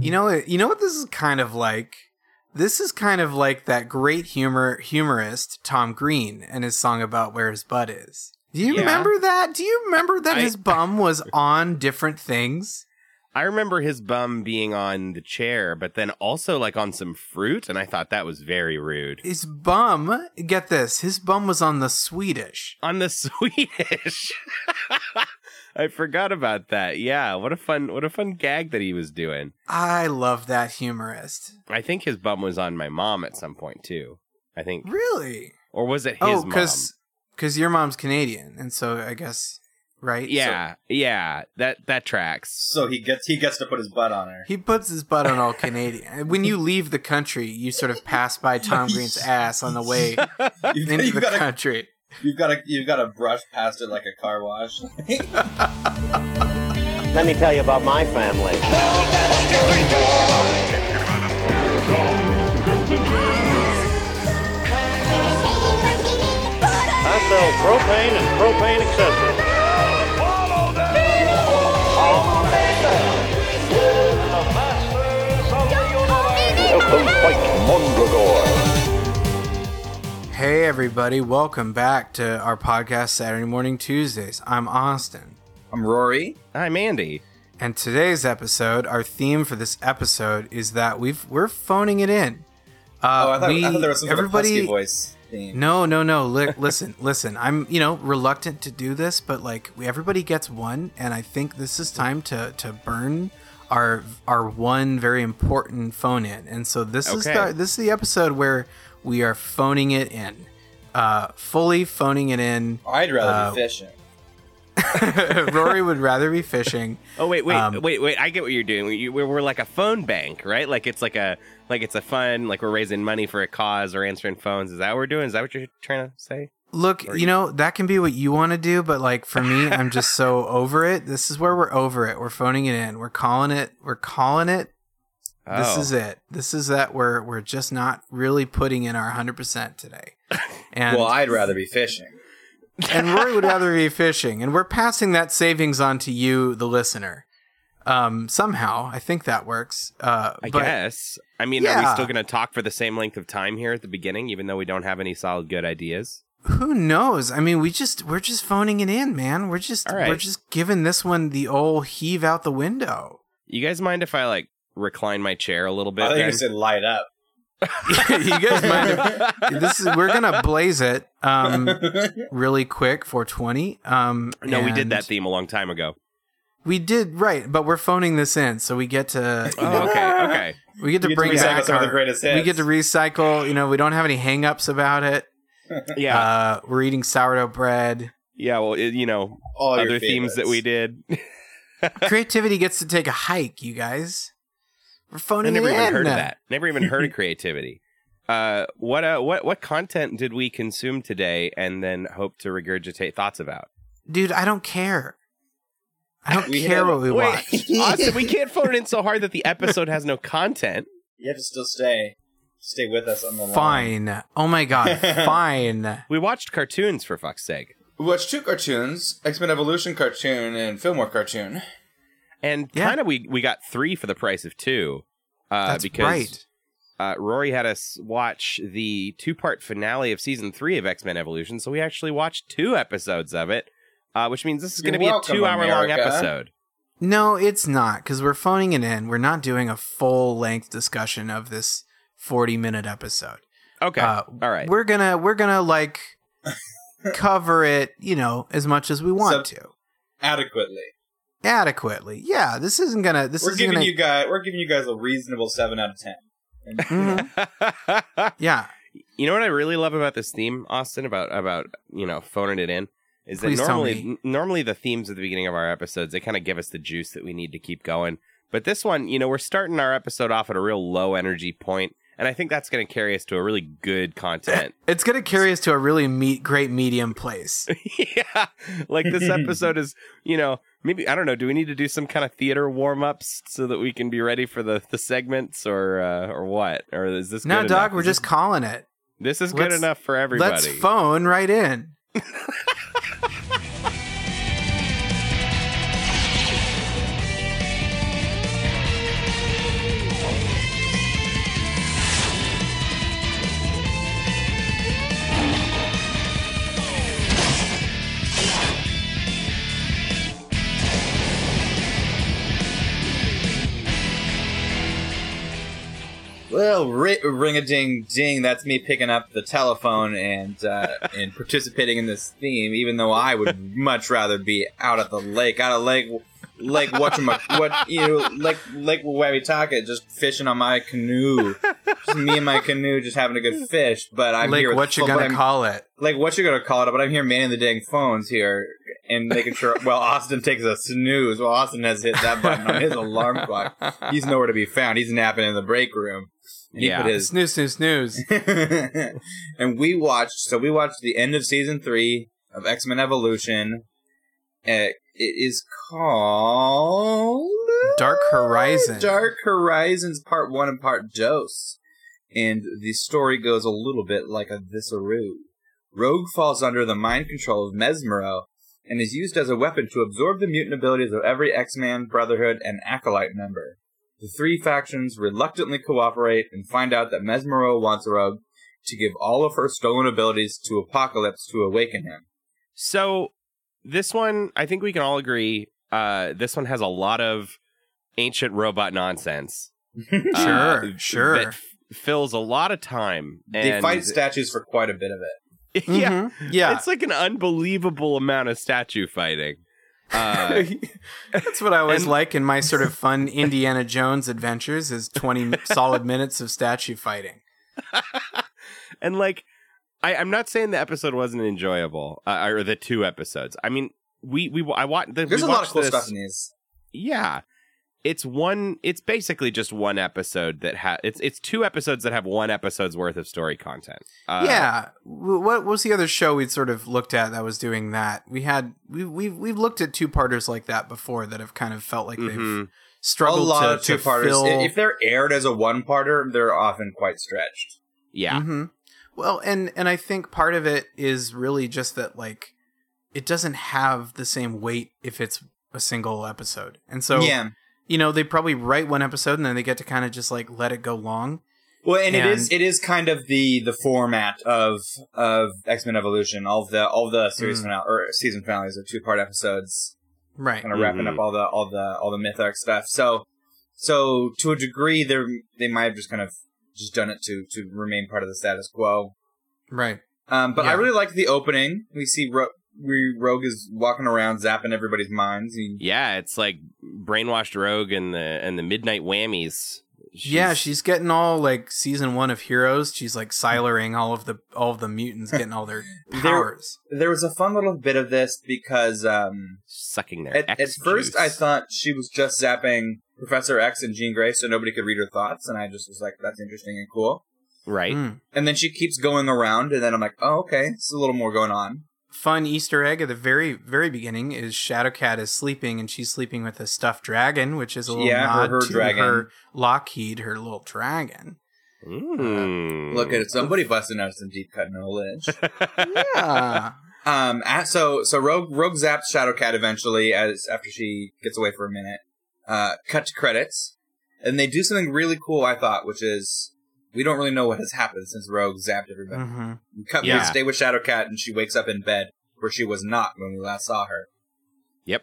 You know, you know what this is kind of like. This is kind of like that great humor humorist Tom Green and his song about where his butt is. Do you Yeah. remember that? Do you remember that I- his bum was on different things? I remember his bum being on the chair, but then also like on some fruit, and I thought that was very rude. His bum, get this, his bum was on the Swedish. On the Swedish. I forgot about that. Yeah, what a fun what a fun gag that he was doing. I love that humorist. I think his bum was on my mom at some point too. I think Really? or was it his oh, mom? because because your mom's Canadian, and so I guess right. Yeah, yeah, that that tracks. So he gets he gets to put his butt on her. He puts his butt on all Canadian. when you leave the country, you sort of pass by Tom Green's ass on the way into you've the got to country. You've got to you've got to brush past it like a car wash. Let me tell you about my family. I sell propane and propane accessories. Welcome, fight Mondragor. Hey everybody, welcome back to our podcast Saturday Morning Tuesdays. I'm Austin. I'm Rory. I'm Andy. And today's episode, our theme for this episode is that we've we're phoning it in. Uh, Oh, I thought, we- I thought there was some sort of husky voice theme. No, no, no. Li- listen, listen. I'm, you know, reluctant to do this, but like we, everybody gets one, and I think this is time to to burn our our one very important phone in. And so this is the this is the episode where we are phoning it in, uh, fully phoning it in. I'd rather Uh, be fishing. Rory would rather be fishing. Oh wait, wait, Um, wait, wait! I get what you're doing. You- We're, we're like a phone bank, right? Like it's like a like it's a fun like we're raising money for a cause or answering phones. Is that what we're doing? Is that what you're trying to say? Look, Or you know, that can be what you want to do, but like for me, I'm just so over it. This is where we're over it. We're phoning it in. We're calling it. We're calling it. This Oh. is it. This is that we're we're just not really putting in our 100% today. And Well, I'd rather be fishing. and Rory would rather be fishing, and we're passing that savings on to you, the listener. Um, somehow, I think that works. Uh, I but guess. I mean, are we still going to talk for the same length of time here at the beginning, even though we don't have any solid good ideas? who knows? I mean, we just we're just phoning it in, man. We're just All right. we're just giving this one the old heave out the window. You guys mind if I like recline my chair a little bit? I think then? you said light up. you guys mind if this is we're gonna blaze it um really quick for 20 um no, we did that theme a long time ago. we did right but we're phoning this in so we get to Oh, okay, okay. we get to You get to bring recycle back some of the our- greatest we get to recycle you know we don't have any hang-ups about it Yeah, uh we're eating sourdough bread yeah. Well, it, you know, All other themes that we did. creativity gets to take a hike you guys we're I never even heard of that. Never even heard of creativity. Uh, what uh, what what content did we consume today, and then hope to regurgitate thoughts about? dude i don't care i don't We care have- what we Wait, watch Austin, we can't phone it in so hard that the episode has no content. You have to still stay, stay with us on the line. fine oh my god fine We watched cartoons for fuck's sake, We watched two cartoons: X Men Evolution cartoon and Fillmore cartoon. And Yeah. kind of we we got three for the price of two. Uh, that's because right uh, Rory had us watch the two part finale of season three of X Men Evolution, so we actually watched two episodes of it, uh, which means this is going to You're be a two hour long episode. No, it's not because we're phoning it in. We're not doing a full length discussion of this forty minute episode. Okay, Uh, all right. We're gonna we're gonna like cover it, you know, as much as we want So- to Adequately. Adequately. Yeah, this isn't gonna. This we're is giving gonna. you guys. We're giving you guys a reasonable seven out of ten. Mm-hmm. Yeah, you know what I really love about this theme, Austin, about about you know phoning it in, is that Please tell normally n- normally the themes at the beginning of our episodes they kind of give us the juice that we need to keep going. But this one, you know, we're starting our episode off at a real low energy point, and I think that's going to carry us to a really good content. it's gonna carry us to a really meet, great medium place. yeah, like this episode is, you know, maybe I don't know. Do we need to do some kind of theater warm ups so that we can be ready for the the segments, or uh, or what? Or is this no, good dog, enough? we're Is just calling it. this, this is good let's- enough for everybody. Let's phone right in. Well, ri- ring a ding ding. That's me picking up the telephone and uh, and participating in this theme. Even though I would much rather be out at the lake, out of lake, like watching my what you know, like Lake Wabitaka, just fishing on my canoe, just me and my canoe, just having a good fish. But I'm like here. what you gonna I'm- call it? like what you gonna call it? But I'm here manning the dang phones here and making sure. Well, Austin takes a snooze. Well, Austin has hit that button on his alarm clock. He's nowhere to be found. He's napping in the break room. He Yeah. his Snooze, snooze, snooze. and we watched. So we watched the end of season three of X Men Evolution. Uh, it is called Dark Horizon. Dark Horizons Part One and Part Dose, and the story goes a little bit like a Visceru. Rogue falls under the mind control of Mesmero and is used as a weapon to absorb the mutant abilities of every X-Man, Brotherhood, and Acolyte member. The three factions reluctantly cooperate and find out that Mesmero wants Rogue to give all of her stolen abilities to Apocalypse to awaken him. So this one, I think we can all agree. Uh, this one has a lot of ancient robot nonsense. Sure, uh, sure. That f- fills a lot of time. they fight statues for quite a bit of it. yeah, Mhm. yeah. it's like an unbelievable amount of statue fighting. Uh, That's what I always and- like in my sort of fun Indiana Jones adventures is 20 solid minutes of statue fighting. and like, I, I'm not saying the episode wasn't enjoyable, uh, or the two episodes. I mean, we we I watched. There's we a lot of watched cool this- stuff in these. Yeah. It's one it's basically just one episode that ha it's it's two episodes that have one episode's worth of story content. Uh, yeah. W- What was the other show we'd sort of looked at that was doing that? We had we we've we've looked at two parters like that before that have kind of felt like they've mhm. A struggled lot to, of two parters. fill- If they're aired as a one parter, they're often quite stretched. Yeah. hmm Well, and and I think part of it is really just that like it doesn't have the same weight if it's a single episode, and so yeah. you know they probably write one episode and then they get to kind of just like let it go long. Well, and, it is And- it is kind of the the format of of X Men Evolution. All of the all of the series Mm. finale or season finales are two part episodes, Right. kind of wrapping Mhm. up all the all the all the myth arc stuff. So so to a degree, they are they might have just kind of just done it to to remain part of the status quo. Right. Um, but I really like the opening. We see Ro- we Rogue is walking around zapping everybody's minds. He, Yeah, it's like brainwashed rogue and the and the midnight whammies. Yeah, she's getting all like season one of Heroes. She's like Sylaring all of the all of the mutants, getting all their There- powers. there was a fun little bit of this because um, sucking their At, at X first. I thought she was just zapping Professor X and Jean Grey so nobody could read her thoughts, and I just was like, that's interesting and cool. right. Mm. And then she keeps going around, and then I'm like, oh, okay, there's a little more going on. Fun Easter egg at the very very beginning is Shadowcat is sleeping and she's sleeping with a stuffed dragon, which is a little Yeah, nod her to dragon. her Lockheed, her little dragon. Mm. Look at it, somebody busting out some deep cut knowledge. Yeah. um, at- so so Rogue Rogue zaps Shadowcat eventually as after she gets away for a minute. Uh, cut to credits, and they do something really cool. I thought, which is we don't really know what has happened since Rogue zapped everybody. hmm We cut. Yeah. We stay with Shadowcat, and she wakes up in bed where she was not when we last saw her. Yep,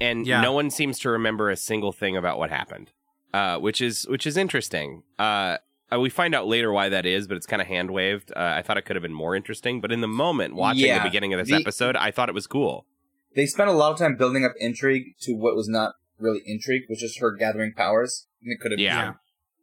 and Yeah. no one seems to remember a single thing about what happened, uh, which is which is interesting. Uh, uh, we find out later why that is, but it's kind of hand waved. Uh, I thought it could have been more interesting, but in the moment watching Yeah, the beginning of this the- episode, I thought it was cool. They spent a lot of time building up intrigue to what was not really intrigue, which is her gathering powers. And it could have. Yeah.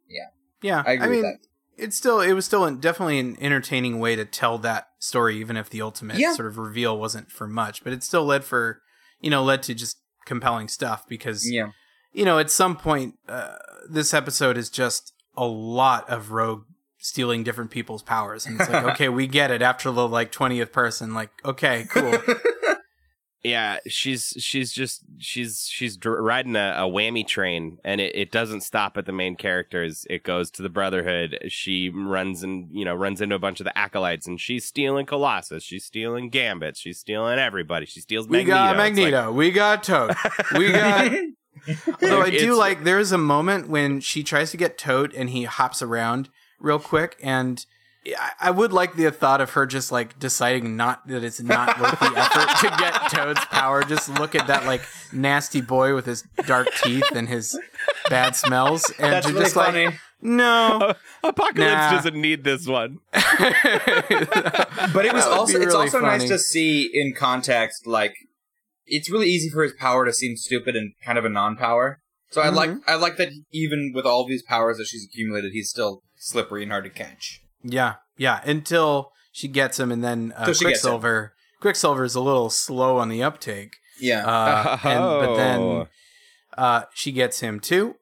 Yeah. I agree mean, with that. it's still it was still an, definitely an entertaining way to tell that story, even if the ultimate Yeah. sort of reveal wasn't for much. But it still led for you know led to just compelling stuff because Yeah. you know at some point uh, this episode is just a lot of Rogue stealing different people's powers, and it's like okay, we get it after the like twentieth person. Like okay, cool. Yeah, she's she's just she's she's dr- riding a, a whammy train, and it, it doesn't stop at the main characters. It goes to the Brotherhood. She runs and you know runs into a bunch of the acolytes, and she's stealing Colossus. She's stealing Gambit. She's stealing everybody. She steals we Magneto. got It's like- Magneto. we got Toad. We got. Although I do It's- like, there is a moment when she tries to get Toad and he hops around real quick, and I- I would like the thought of her just like deciding not that it's not worth the effort to get Toad's power. Just look at that like nasty boy with his dark teeth and his bad smells, and That's to really just funny. like No, Apocalypse Nah. doesn't need this one. But it was also be it's really also nice to see in context like it's really easy for his power to seem stupid and kind of a non-power. So I like Mm-hmm. I like that even with all these powers that she's accumulated, he's still slippery and hard to catch. Yeah, yeah. Until she gets him, and then uh, Till she gets him. Quicksilver. Quicksilver is a little slow on the uptake, Yeah. uh, and, but then Oh. uh, she gets him too,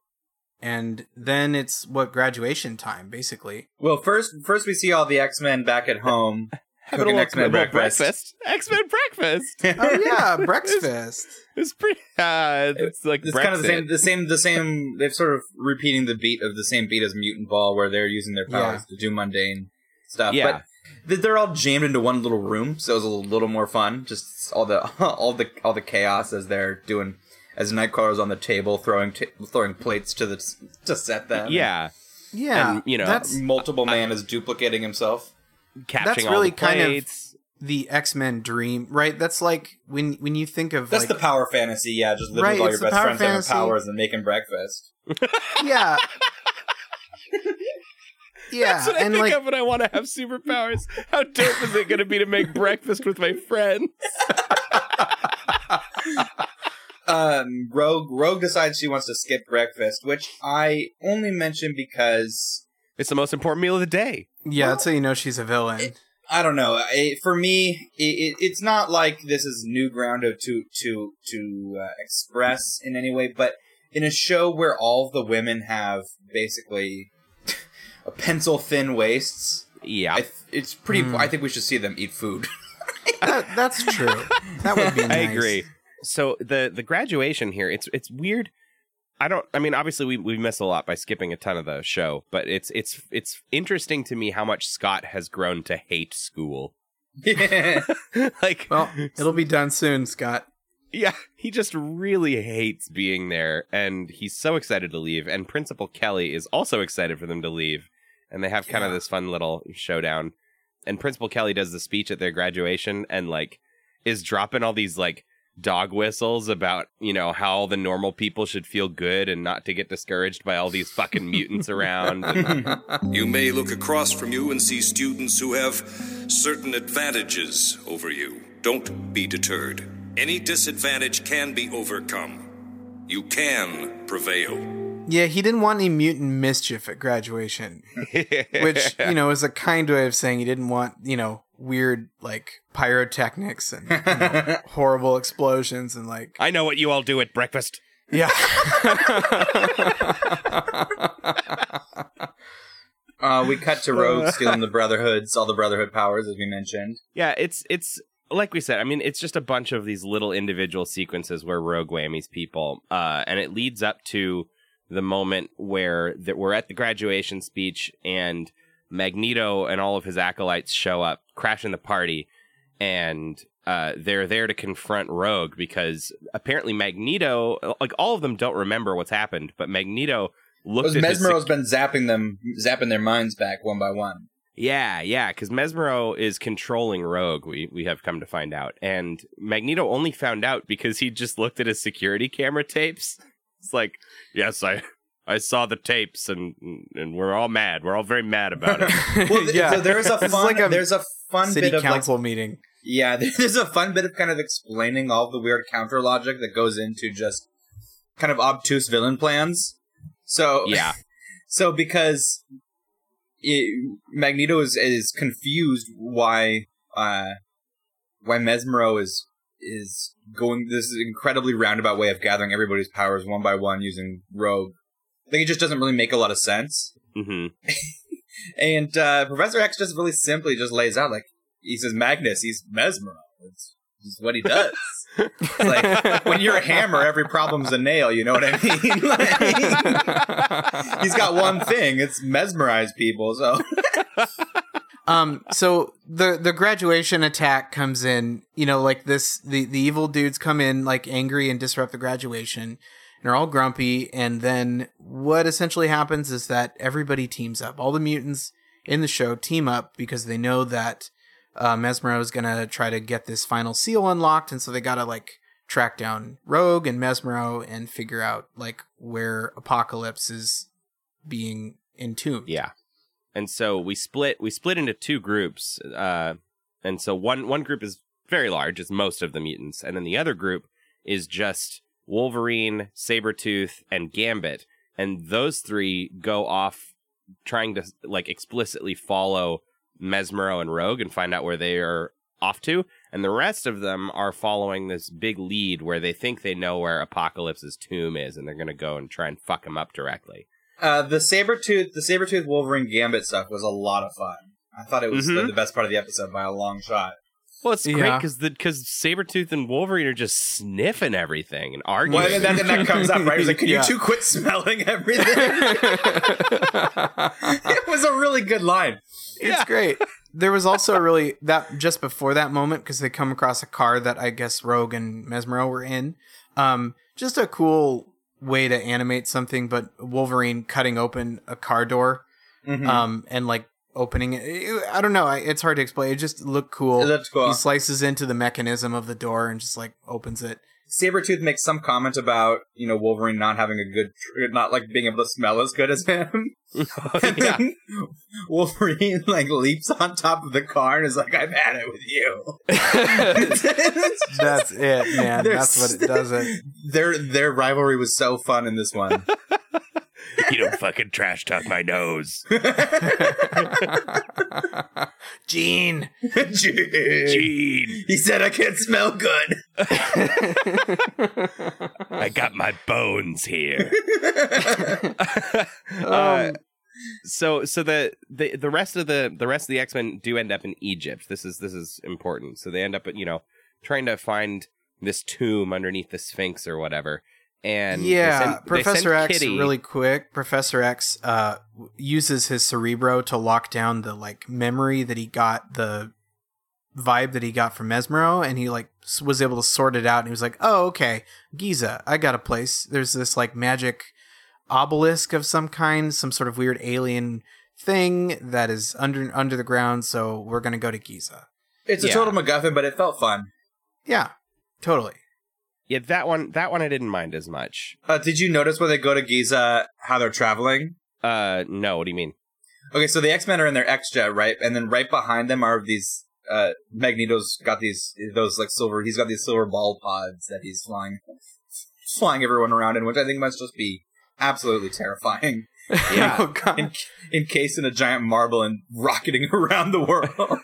and then it's what graduation time, basically. well, first first we see all the X-Men back at home Have a little, X-Men little breakfast. X Men breakfast. Oh yeah, breakfast. It's pretty. Uh, it's like It's Brexit. kind of the same the same the same they've sort of repeating the beat of the same beat as Mutant Ball where they're using their powers to do mundane stuff. Yeah. But they're all jammed into one little room, so it was a little more fun. Just all the all the all the chaos as they're doing as Nightcrawler's on the table throwing t- throwing plates to the to set them. Yeah, Yeah, And, you know, that's multiple man is duplicating himself. Catching all really the kind of- the X Men dream, right? That's like when when you think of That's like, the power fantasy. Yeah, just living Right, with all your best power friends having powers and making breakfast. yeah. Yeah, That's what I and think like of when I want to have superpowers. How dope is it going to be to make breakfast with my friends? um, Rogue Rogue decides she wants to skip breakfast, which I only mention because It's the most important meal of the day. yeah, that's how you know she's a villain. I don't know. It, for me, it, it, it's not like this is new ground to to to, to uh, express in any way, but in a show where all of the women have basically a pencil thin waists, Yeah, I th- it's pretty. Hmm. I think we should see them eat food. That, that's true. That would be. Nice. I agree. So the the graduation here, it's it's weird. I don't. I mean, obviously we we miss a lot by skipping a ton of the show, but it's it's it's interesting to me how much Scott has grown to hate school. Yeah. like, Well, it'll be done soon, Scott. yeah, he just really hates being there, and he's so excited to leave. And Principal Kelly is also excited for them to leave, and they have kind of this fun little showdown. And Principal Kelly does the speech at their graduation, and like is dropping all these like dog whistles about you know how all the normal people should feel good and not to get discouraged by all these fucking mutants around. And- You may look across from you and see students who have certain advantages over you. Don't be deterred. Any disadvantage can be overcome. You can prevail. Yeah, he didn't want any mutant mischief at graduation, which you know is a kind way of saying he didn't want you know weird like pyrotechnics and you know, horrible explosions and like I know what you all do at breakfast. yeah. uh, we cut to Rogue stealing the Brotherhoods, all the Brotherhood powers, as we mentioned. Yeah, it's it's like we said. I mean, it's just a bunch of these little individual sequences where Rogue whammies people, uh, and it leads up to the moment where that we're at the graduation speech and Magneto and all of his acolytes show up, crashing the party, and uh, they're there to confront Rogue because apparently Magneto, like all of them, don't remember what's happened, but Magneto looked Because at his Mesmero's been zapping them, zapping their minds back one by one. Yeah, yeah, because Mesmero is controlling Rogue. We we have come to find out, and Magneto only found out because he just looked at his security camera tapes. It's like, yes, I I saw the tapes, and and we're all mad. We're all very mad about it. Well, yeah, so there's a fun, like a there's a fun city bit of like, council meeting. yeah, there's a fun bit of kind of explaining all the weird counter logic that goes into just kind of obtuse villain plans. So yeah, So because it, Magneto is is confused why uh why Mesmero is is going this incredibly roundabout way of gathering everybody's powers one by one using Rogue. I think it just doesn't really make a lot of sense. hmm And uh Professor X just really simply just lays out like he says Magnus, he's Mesmero. It's just what he does. It's like when you're a hammer, every problem's a nail. You know what I mean? Like, he's got one thing: it's mesmerize people. So um so the the graduation attack comes in you know like this the the evil dudes come in like angry and disrupt the graduation and they're all grumpy and then what essentially happens is that everybody teams up all the mutants in the show team up because they know that uh, mesmero is gonna try to get this final seal unlocked and so they gotta like track down rogue and mesmero and figure out like where apocalypse is being entombed. Yeah. And so we split we split into two groups. Uh and so one one group is very large, it's most of the mutants, and then the other group is just Wolverine, Sabretooth, and Gambit. And those three go off trying to like explicitly follow Mesmero and Rogue and find out where they are off to. And the rest of them are following this big lead where they think they know where Apocalypse's tomb is and they're going to go and try and fuck him up directly. Uh, the Sabretooth, the Sabretooth Wolverine Gambit stuff was a lot of fun. I thought it was the, Mhm. the best part of the episode by a long shot. Well, it's great Yeah. because because Sabretooth and Wolverine are just sniffing everything and arguing. Well, and then, and that comes up, right? He's like, can Yeah. you two quit smelling everything? it was a really good line. It's great. There was also a really that just before that moment because they come across a car that I guess Rogue and Mesmero were in. Um, just a cool way to animate something, but Wolverine cutting open a car door, Mhm. um, and like opening it. it- I don't know. It's hard to explain. It just looked cool. It looked cool. He slices into the mechanism of the door and just like opens it. Sabretooth makes some comment about, you know, Wolverine not having a good, not like being able to smell as good as him. Oh, and yeah. then Wolverine like leaps on top of the car and is like, I've had it with you. That's it, man. That's what it does. It. Their their rivalry was so fun in this one. You don't fucking trash talk my nose. Gene. Gene. Gene, He said I can't smell good. I got my bones here. uh, Um, so so the, the the rest of the the rest of the X-Men do end up in Egypt. This is this is important. So they end up you know trying to find this tomb underneath the Sphinx or whatever. And they yeah, send- they Professor send X, Kitty- really quick. Professor X uh, uses his Cerebro to lock down the like memory that he got, the vibe that he got from Mesmero, and he like was able to sort it out. And he was like, "Oh, okay, Giza, I got a place. There's this like magic obelisk of some kind, some sort of weird alien thing that is under under the ground. So we're gonna go to Giza. It's a total MacGuffin, but it felt fun. Yeah, totally. Yeah, that one that one I didn't mind as much. Uh, did you notice when they go to Giza how they're traveling? Uh, no, what do you mean? Okay, so the X Men are in their X Jet, right? And then right behind them are these. Uh, Magneto's got these those like silver. He's got these silver ball pods that he's flying, flying everyone around in, which I think must just be absolutely terrifying. Yeah. En- encased in a giant marble and rocketing around the world.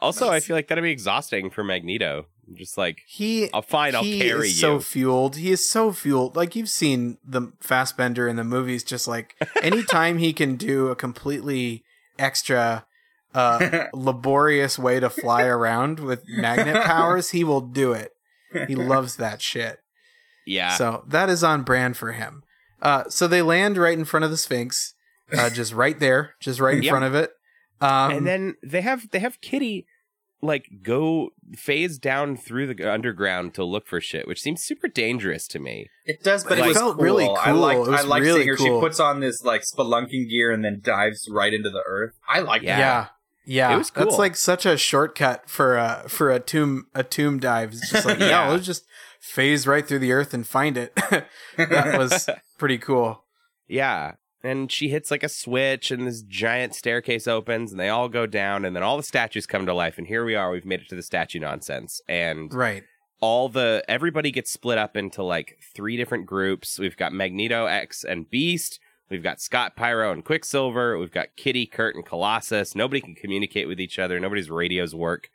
Also, I feel like that'd be exhausting for Magneto. Just like, He I'll fine, I'll carry is so fueled. He is so fueled. Like you've seen the Fassbender in the movies. Just like anytime he can do a completely extra, uh, laborious way to fly around with magnet powers, he will do it. He loves that shit. yeah, So that is on brand for him. Uh, so they land right in front of the Sphinx, uh, just right there, just right in Yeah. front of it. Um, and then they have they have Kitty like go phase down through the underground to look for shit, which seems super dangerous to me. It does, but It it was felt cool. really I cool. like It I like really seeing her. cool. She puts on this like spelunking gear and then dives right into the earth. I like Yeah. yeah. Yeah, It was That's like such a shortcut for a for a tomb a tomb dive. It's just like yeah, Yeah. let's just phase right through the earth and find it. that was pretty cool. Yeah. And she hits like a switch, and this giant staircase opens, and they all go down, and then all the statues come to life. And here we are. We've made it to the statue nonsense, and Right. all the everybody gets split up into like three different groups. We've got Magneto, X, and Beast. We've got Scott, Pyro, and Quicksilver. We've got Kitty, Kurt, and Colossus. Nobody can communicate with each other. Nobody's radios work,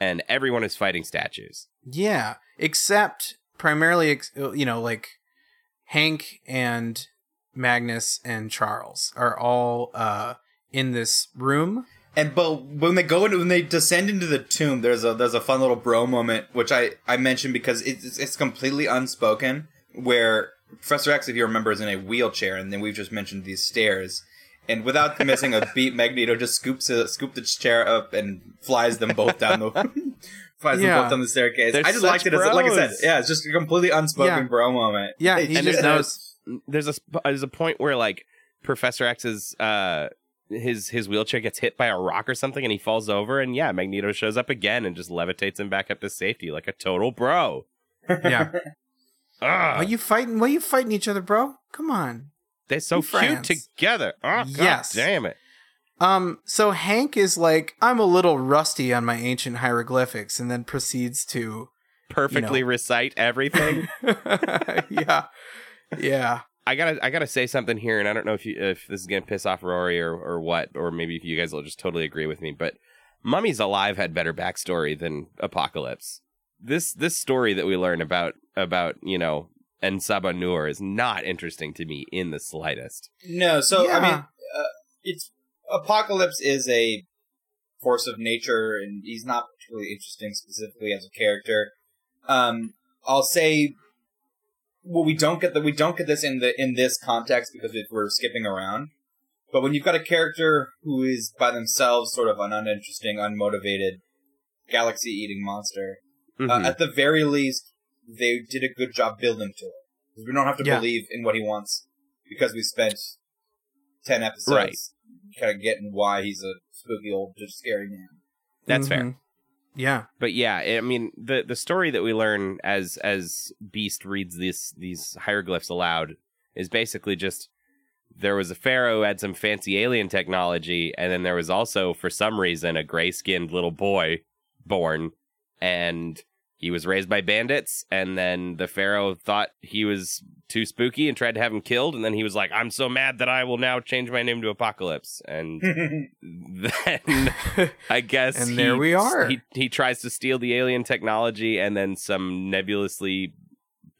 and everyone is fighting statues. Yeah, except primarily, you know, like Hank and Magnus and Charles are all uh in this room. And but when they go into when they descend into the tomb, there's a there's a fun little bro moment which I I mentioned because it's it's completely unspoken. Where Professor X, if you remember, is in a wheelchair, and then we've just mentioned these stairs. And without missing a beat, Magneto just scoops a, scoop the chair up and flies them both down the flies them both down the staircase. They're I just liked it as like I said, yeah, it's just a completely unspoken Yeah. bro moment. Yeah, he And just knows. There's a there's a point where like Professor X's uh his his wheelchair gets hit by a rock or something and he falls over and yeah Magneto shows up again and just levitates him back up to safety like a total bro. Yeah. Why Ugh. you fighting? Why are you fighting each other, bro? Come on. They're so In cute France. together. Oh, God Yes. damn it. Um, so Hank is like, I'm a little rusty on my ancient hieroglyphics, and then proceeds to, Perfectly recite everything. yeah, yeah, I gotta I gotta say something here, and I don't know if you if this is gonna piss off Rory or or what, or maybe if you guys will just totally agree with me, but Mummies Alive had better backstory than Apocalypse. This this story that we learn about about you know En Sabah Nur is not interesting to me in the slightest. No, so I mean, uh, it's Apocalypse is a force of nature, and he's not particularly interesting specifically as a character. Um, I'll say, well, we don't get that we don't get this in the in this context because we- we're skipping around. But when you've got a character who is by themselves sort of an uninteresting, unmotivated, galaxy-eating monster, Mhm. uh, at the very least, they did a good job building to it. 'Cause We don't have to Yeah. believe in what he wants because we spent ten episodes Right. kind of getting why he's a spooky old, just scary man. That's fair. Yeah, but yeah, I mean the the story that we learn as as Beast reads these these hieroglyphs aloud is basically just there was a pharaoh who had some fancy alien technology, and then there was also for some reason a gray skinned little boy born, and he was raised by bandits, and then the pharaoh thought he was too spooky and tried to have him killed, and then he was like, "I'm so mad that I will now change my name to Apocalypse," and then I guess And he- there we are. He he tries to steal the alien technology, and then some nebulously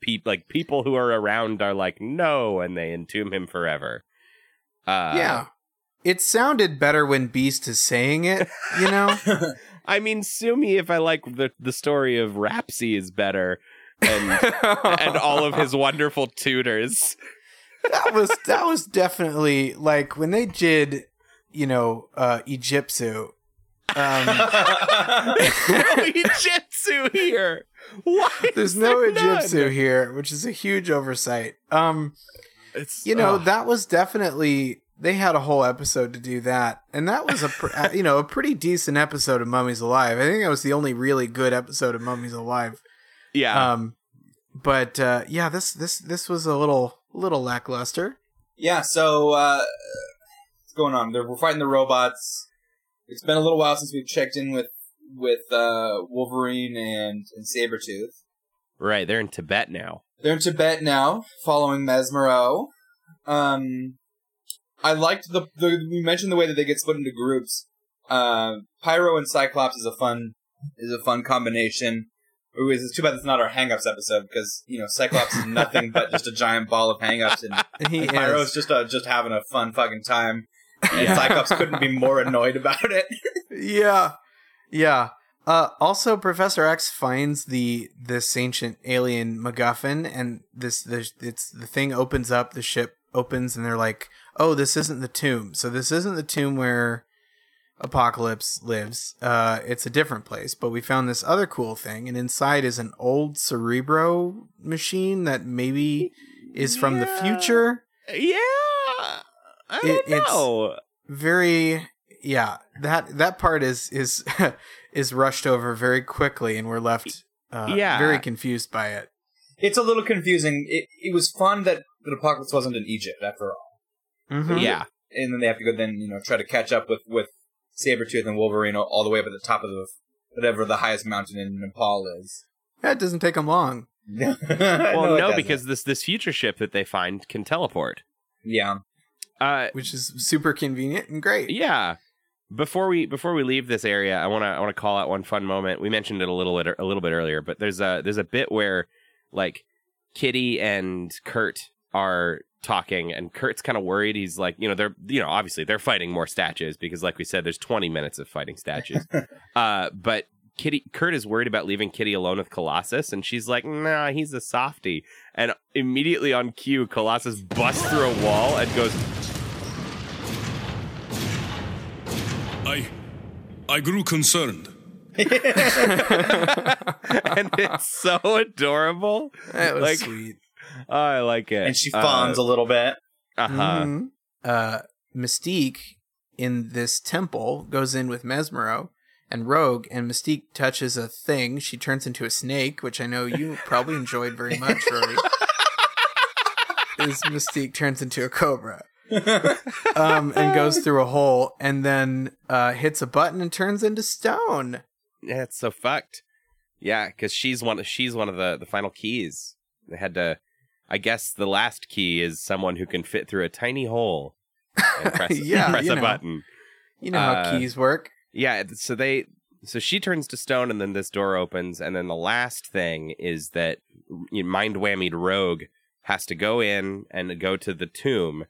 peop like people who are around are like no, and they entomb him forever. Uh, yeah. It sounded better when Beast is saying it, you know. I mean, sue me if I like the the story of Rapses is better, and and all of his wonderful tutors. that was that was definitely like when they did, you know, uh Egyptsu. Um, no Egyptsu here. Why? there's no there? Egyptsu here, which is a huge oversight. Um, It's you know, ugh. that was definitely they had a whole episode to do that, and that was a pr- uh, you know a pretty decent episode of Mummies Alive. I think that was the only really good episode of Mummies Alive. yeah. Um, but uh, yeah, this this this was a little little lackluster. yeah, so uh, what's going on? They're, we're fighting the robots. It's been a little while since we've checked in with with uh, Wolverine and and Sabretooth. right, they're in Tibet now. They're in Tibet now, following Mesmero. Um, I liked the, the we mentioned the way that they get split into groups. Uh, Pyro and Cyclops is a fun is a fun combination. It's too bad it's not our hangups episode because you know Cyclops is nothing but just a giant ball of hangups, and, he and Pyro is. is just uh, just having a fun fucking time. And Yeah. Cyclops couldn't be more annoyed about it. yeah yeah uh also professor x finds the this ancient alien macguffin and this the it's the thing opens up the ship opens and they're like oh this isn't the tomb so this isn't the tomb where apocalypse lives uh it's a different place but we found this other cool thing and inside is an old cerebro machine that maybe is from the future Yeah, I don't It- it's- know. very yeah that that part is is is rushed over very quickly and we're left uh, Yeah. very confused by it It's a little confusing. It it was fun that the apocalypse wasn't in Egypt after all. Mhm. Yeah, and then they have to go then you know try to catch up with with Sabretooth and Wolverine all, all the way up at the top of the whatever the highest mountain in Nepal is. that doesn't take them long well, well, no, because this this future ship that they find can teleport. yeah, Uh, which is super convenient and great yeah. Before we before we leave this area, I want to I want to call out one fun moment. We mentioned it a little bit a little bit earlier, but there's a there's a bit where like Kitty and Kurt are talking and Kurt's kind of worried. He's like, you know, they're you know, obviously they're fighting more statues because like we said there's 20 minutes of fighting statues. uh but Kitty Kurt is worried about leaving Kitty alone with Colossus and she's like, "Nah, he's a softie." And immediately on cue, Colossus busts through a wall and goes, I. I grew concerned. and it's so adorable. that was Like- sweet I like it. and she fawns a little bit. Uh huh. Mhm. uh mystique in this temple goes in with mesmero and rogue and mystique touches a thing she turns into a snake which i know you probably enjoyed very much rory is Mystique turns into a cobra. um, and goes through a hole and then uh, hits a button and turns into stone. Yeah, it's so fucked. Yeah, because she's one. She's one of the the final keys. They had to. I guess the last key is someone who can fit through a tiny hole and press, Yeah, press a know. button. You know how Uh, keys work. Yeah, so they so she turns to stone and then this door opens and then the last thing is that mind whammied rogue has to go in and go to the tomb,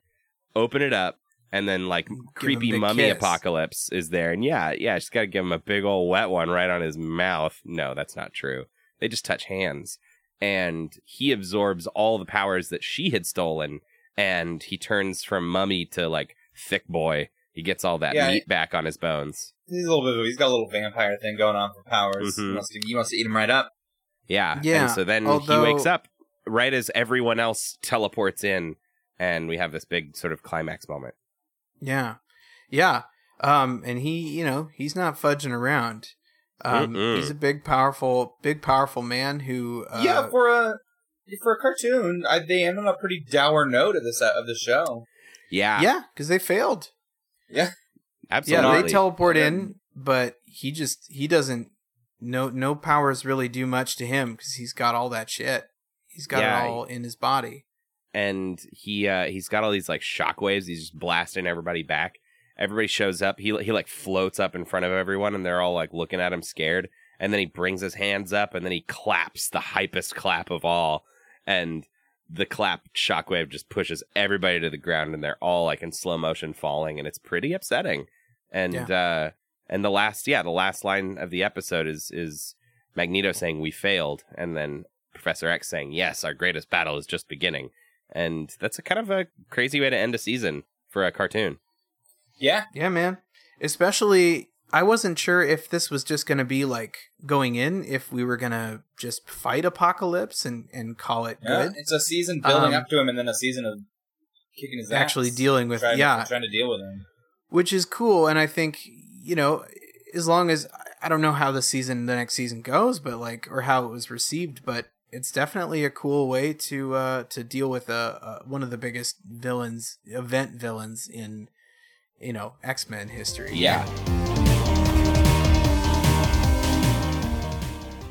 open it up and then like a creepy mummy kiss. apocalypse is there and yeah, yeah, she's got to give him a big old wet one right on his mouth. No, that's not true. They just touch hands and he absorbs all the powers that she had stolen and he turns from mummy to like thick boy. He gets all that Yeah, meat back on his bones. He's a little bit. He's got a little vampire thing going on for powers. Mhm. He, wants to, he wants to eat him right up. Yeah. Yeah, And so then although- he wakes up right as everyone else teleports in, and we have this big sort of climax moment. Yeah. Yeah. Um, and he, you know, he's not fudging around. Um, Mm-mm. he's a big, powerful, big, powerful man who, uh, yeah, for a for a cartoon, I, they end on a pretty dour note of this of the show. Yeah. yeah, because they failed. Yeah, absolutely. Yeah, they teleport Yeah. in, but he just he doesn't. No, no powers really do much to him because he's got all that shit. He's got Yeah. it all in his body. and he uh he's got all these like shockwaves. He's just blasting everybody back. Everybody shows up. He he like floats up in front of everyone, and they're all like looking at him scared. And then he brings his hands up, and then he claps the hypest clap of all. And the clap shockwave just pushes everybody to the ground, and they're all like in slow motion falling, and it's pretty upsetting. And uh and the last yeah the last line of the episode is is Magneto saying we failed, and then Professor X saying yes, our greatest battle is just beginning and that's a kind of a crazy way to end a season for a cartoon. Yeah, Yeah, man. Especially, I wasn't sure if this was just going to be like going in, if we were going to just fight Apocalypse and, and call it yeah. good. It's a season building Um, up to him, and then a season of kicking his ass. Actually dealing with, trying, yeah, trying to deal with him. which is cool. And I think, you know, as long as I don't know how the season, the next season goes, but like, or how it was received, but it's definitely a cool way to uh to deal with uh, uh one of the biggest villains, event villains in you know X Men history. Yeah.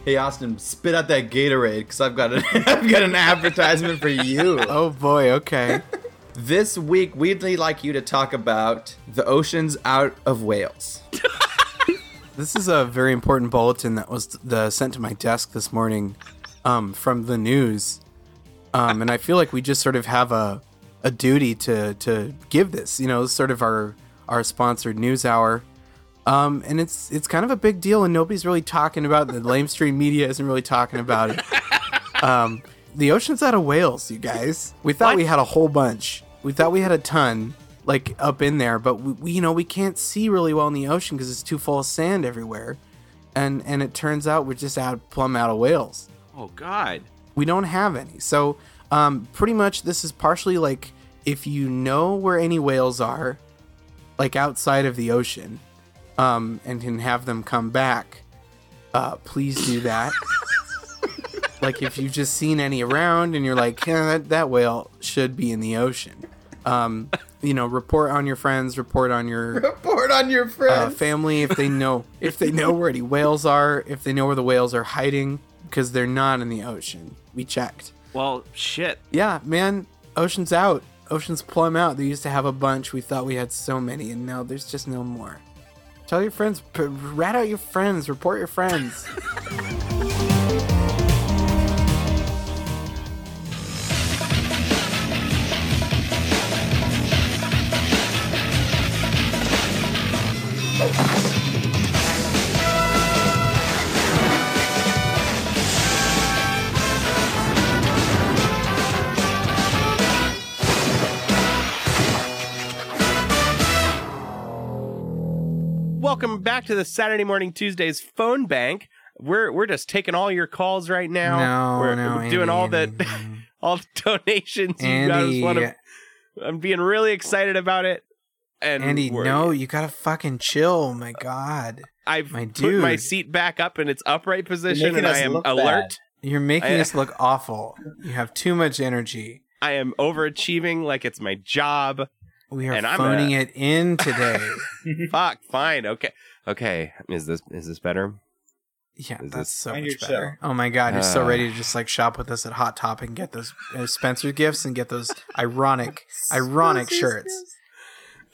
Hey Austin, spit out that Gatorade because I've got an I've got an advertisement for you. Oh boy. Okay. This week we'd like you to talk about the oceans out of whales. This is a very important bulletin that was the, sent to my desk this morning um, from the news. Um, and I feel like we just sort of have a, a duty to, to give this, you know, sort of our, our sponsored news hour. Um, and it's it's kind of a big deal, and nobody's really talking about it. The lamestream media isn't really talking about it. Um, the ocean's out of whales, you guys. We thought we had a whole bunch. We thought we had a ton, like up in there, but we, we you know we can't see really well in the ocean because it's too full of sand everywhere, and and it turns out we're just out plumb out of whales. Oh God. We don't have any. So um, pretty much this is partially like if you know where any whales are, like outside of the ocean, um, and can have them come back, uh, please do that. like if you've just seen any around and you're like, yeah, that, that whale should be in the ocean. Um, you know, report on your friends, report on your Report on your uh, friends. family if they know if they know where any whales are, if they know where the whales are hiding, because they're not in the ocean. We checked. Well, shit. Yeah, man, ocean's out. Ocean's plumb out. They used to have a bunch. We thought we had so many, and now there's just no more. Tell your friends, rat out your friends, report your friends. Welcome back to the Saturday morning Tuesdays phone bank. We're we're just taking all your calls right now. No, we're, no, we're doing Andy, all the Andy, all the donations. You guys Andy, want to? I'm being really excited about it. And Andy, we're- no, you gotta fucking chill. Oh my God, I've my put my seat back up in its upright position, and I am alert. bad. you're making I- us look awful. You have too much energy. I am overachieving like it's my job. We are And I'm phoning a- it in today. Fuck, fine, okay, okay. Is this is this better? yeah, Is that's this- so much your better. Oh my god, you're so Uh. ready to just like shop with us at Hot Topic and get those uh, Spencer gifts and get those ironic, ironic shirts.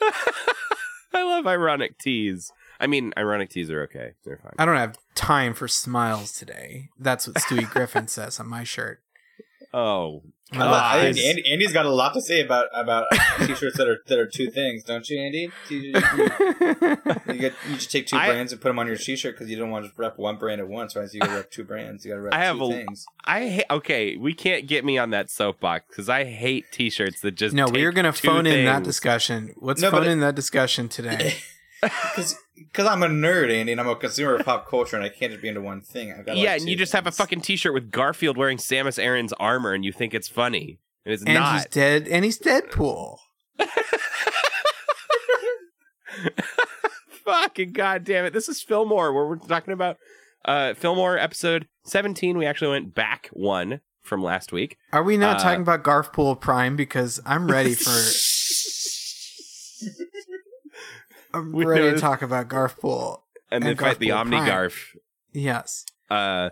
I love ironic teas. I mean, ironic teas are okay. They're fine. I don't have time for smiles today. That's what Stewie Griffin says on my shirt. Oh, I love- I- God. Andy, Andy, Andy's got a lot to say about about t-shirts that are that are two things, don't you, Andy? You, you, you get you just take two I- brands and put them on your t-shirt because you don't want to rep one brand at once, right? So you got to rep two brands. You got to rep I have two a- things. I hate. Okay, we can't get me on that soapbox because I hate T-shirts that just. no, we are going to two phone in that discussion. Let's No, phone it- in that discussion today. Because I'm a nerd, Andy, and I'm a consumer of pop culture, and I can't just be into one thing. I've got Yeah, like and you just have a fucking T-shirt with Garfield wearing Samus Aran's armor, and you think it's funny, and it's and he's dead, and he's Deadpool. Fucking goddamn it! This is Fillmore, where we're talking about uh Fillmore episode seventeen. We actually went back one from last week. Are we not Uh, talking about Garfpool Prime? Because I'm ready for. I'm We ready know to talk about Garfpool. and then And fight the Omni Garf. Yes. Uh,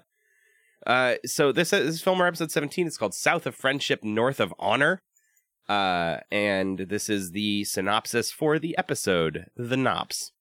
uh, so this is, this is Fillmore episode 17. It's called South of Friendship, North of Honor. Uh, and this is the synopsis for the episode, The Nops.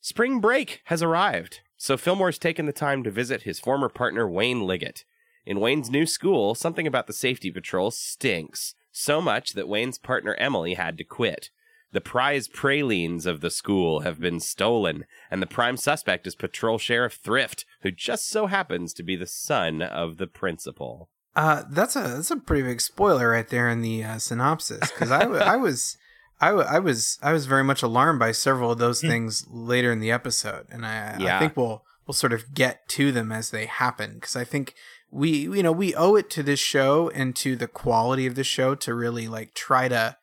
Spring break has arrived, so Fillmore's taken the time to visit his former partner, Wayne Liggett. In Wayne's new school, something about the safety patrol stinks, so much that Wayne's partner, Emily, had to quit. The prize pralines of the school have been stolen, and the prime suspect is Patrol Sheriff Thrift, who just so happens to be the son of the principal. Uh, that's a that's a pretty big spoiler right there in the uh, synopsis because I was I was I was very much alarmed by several of those things later in the episode, and I, I think we'll we'll sort of get to them as they happen because I think we you know we owe it to this show and to the quality of the show to really like try to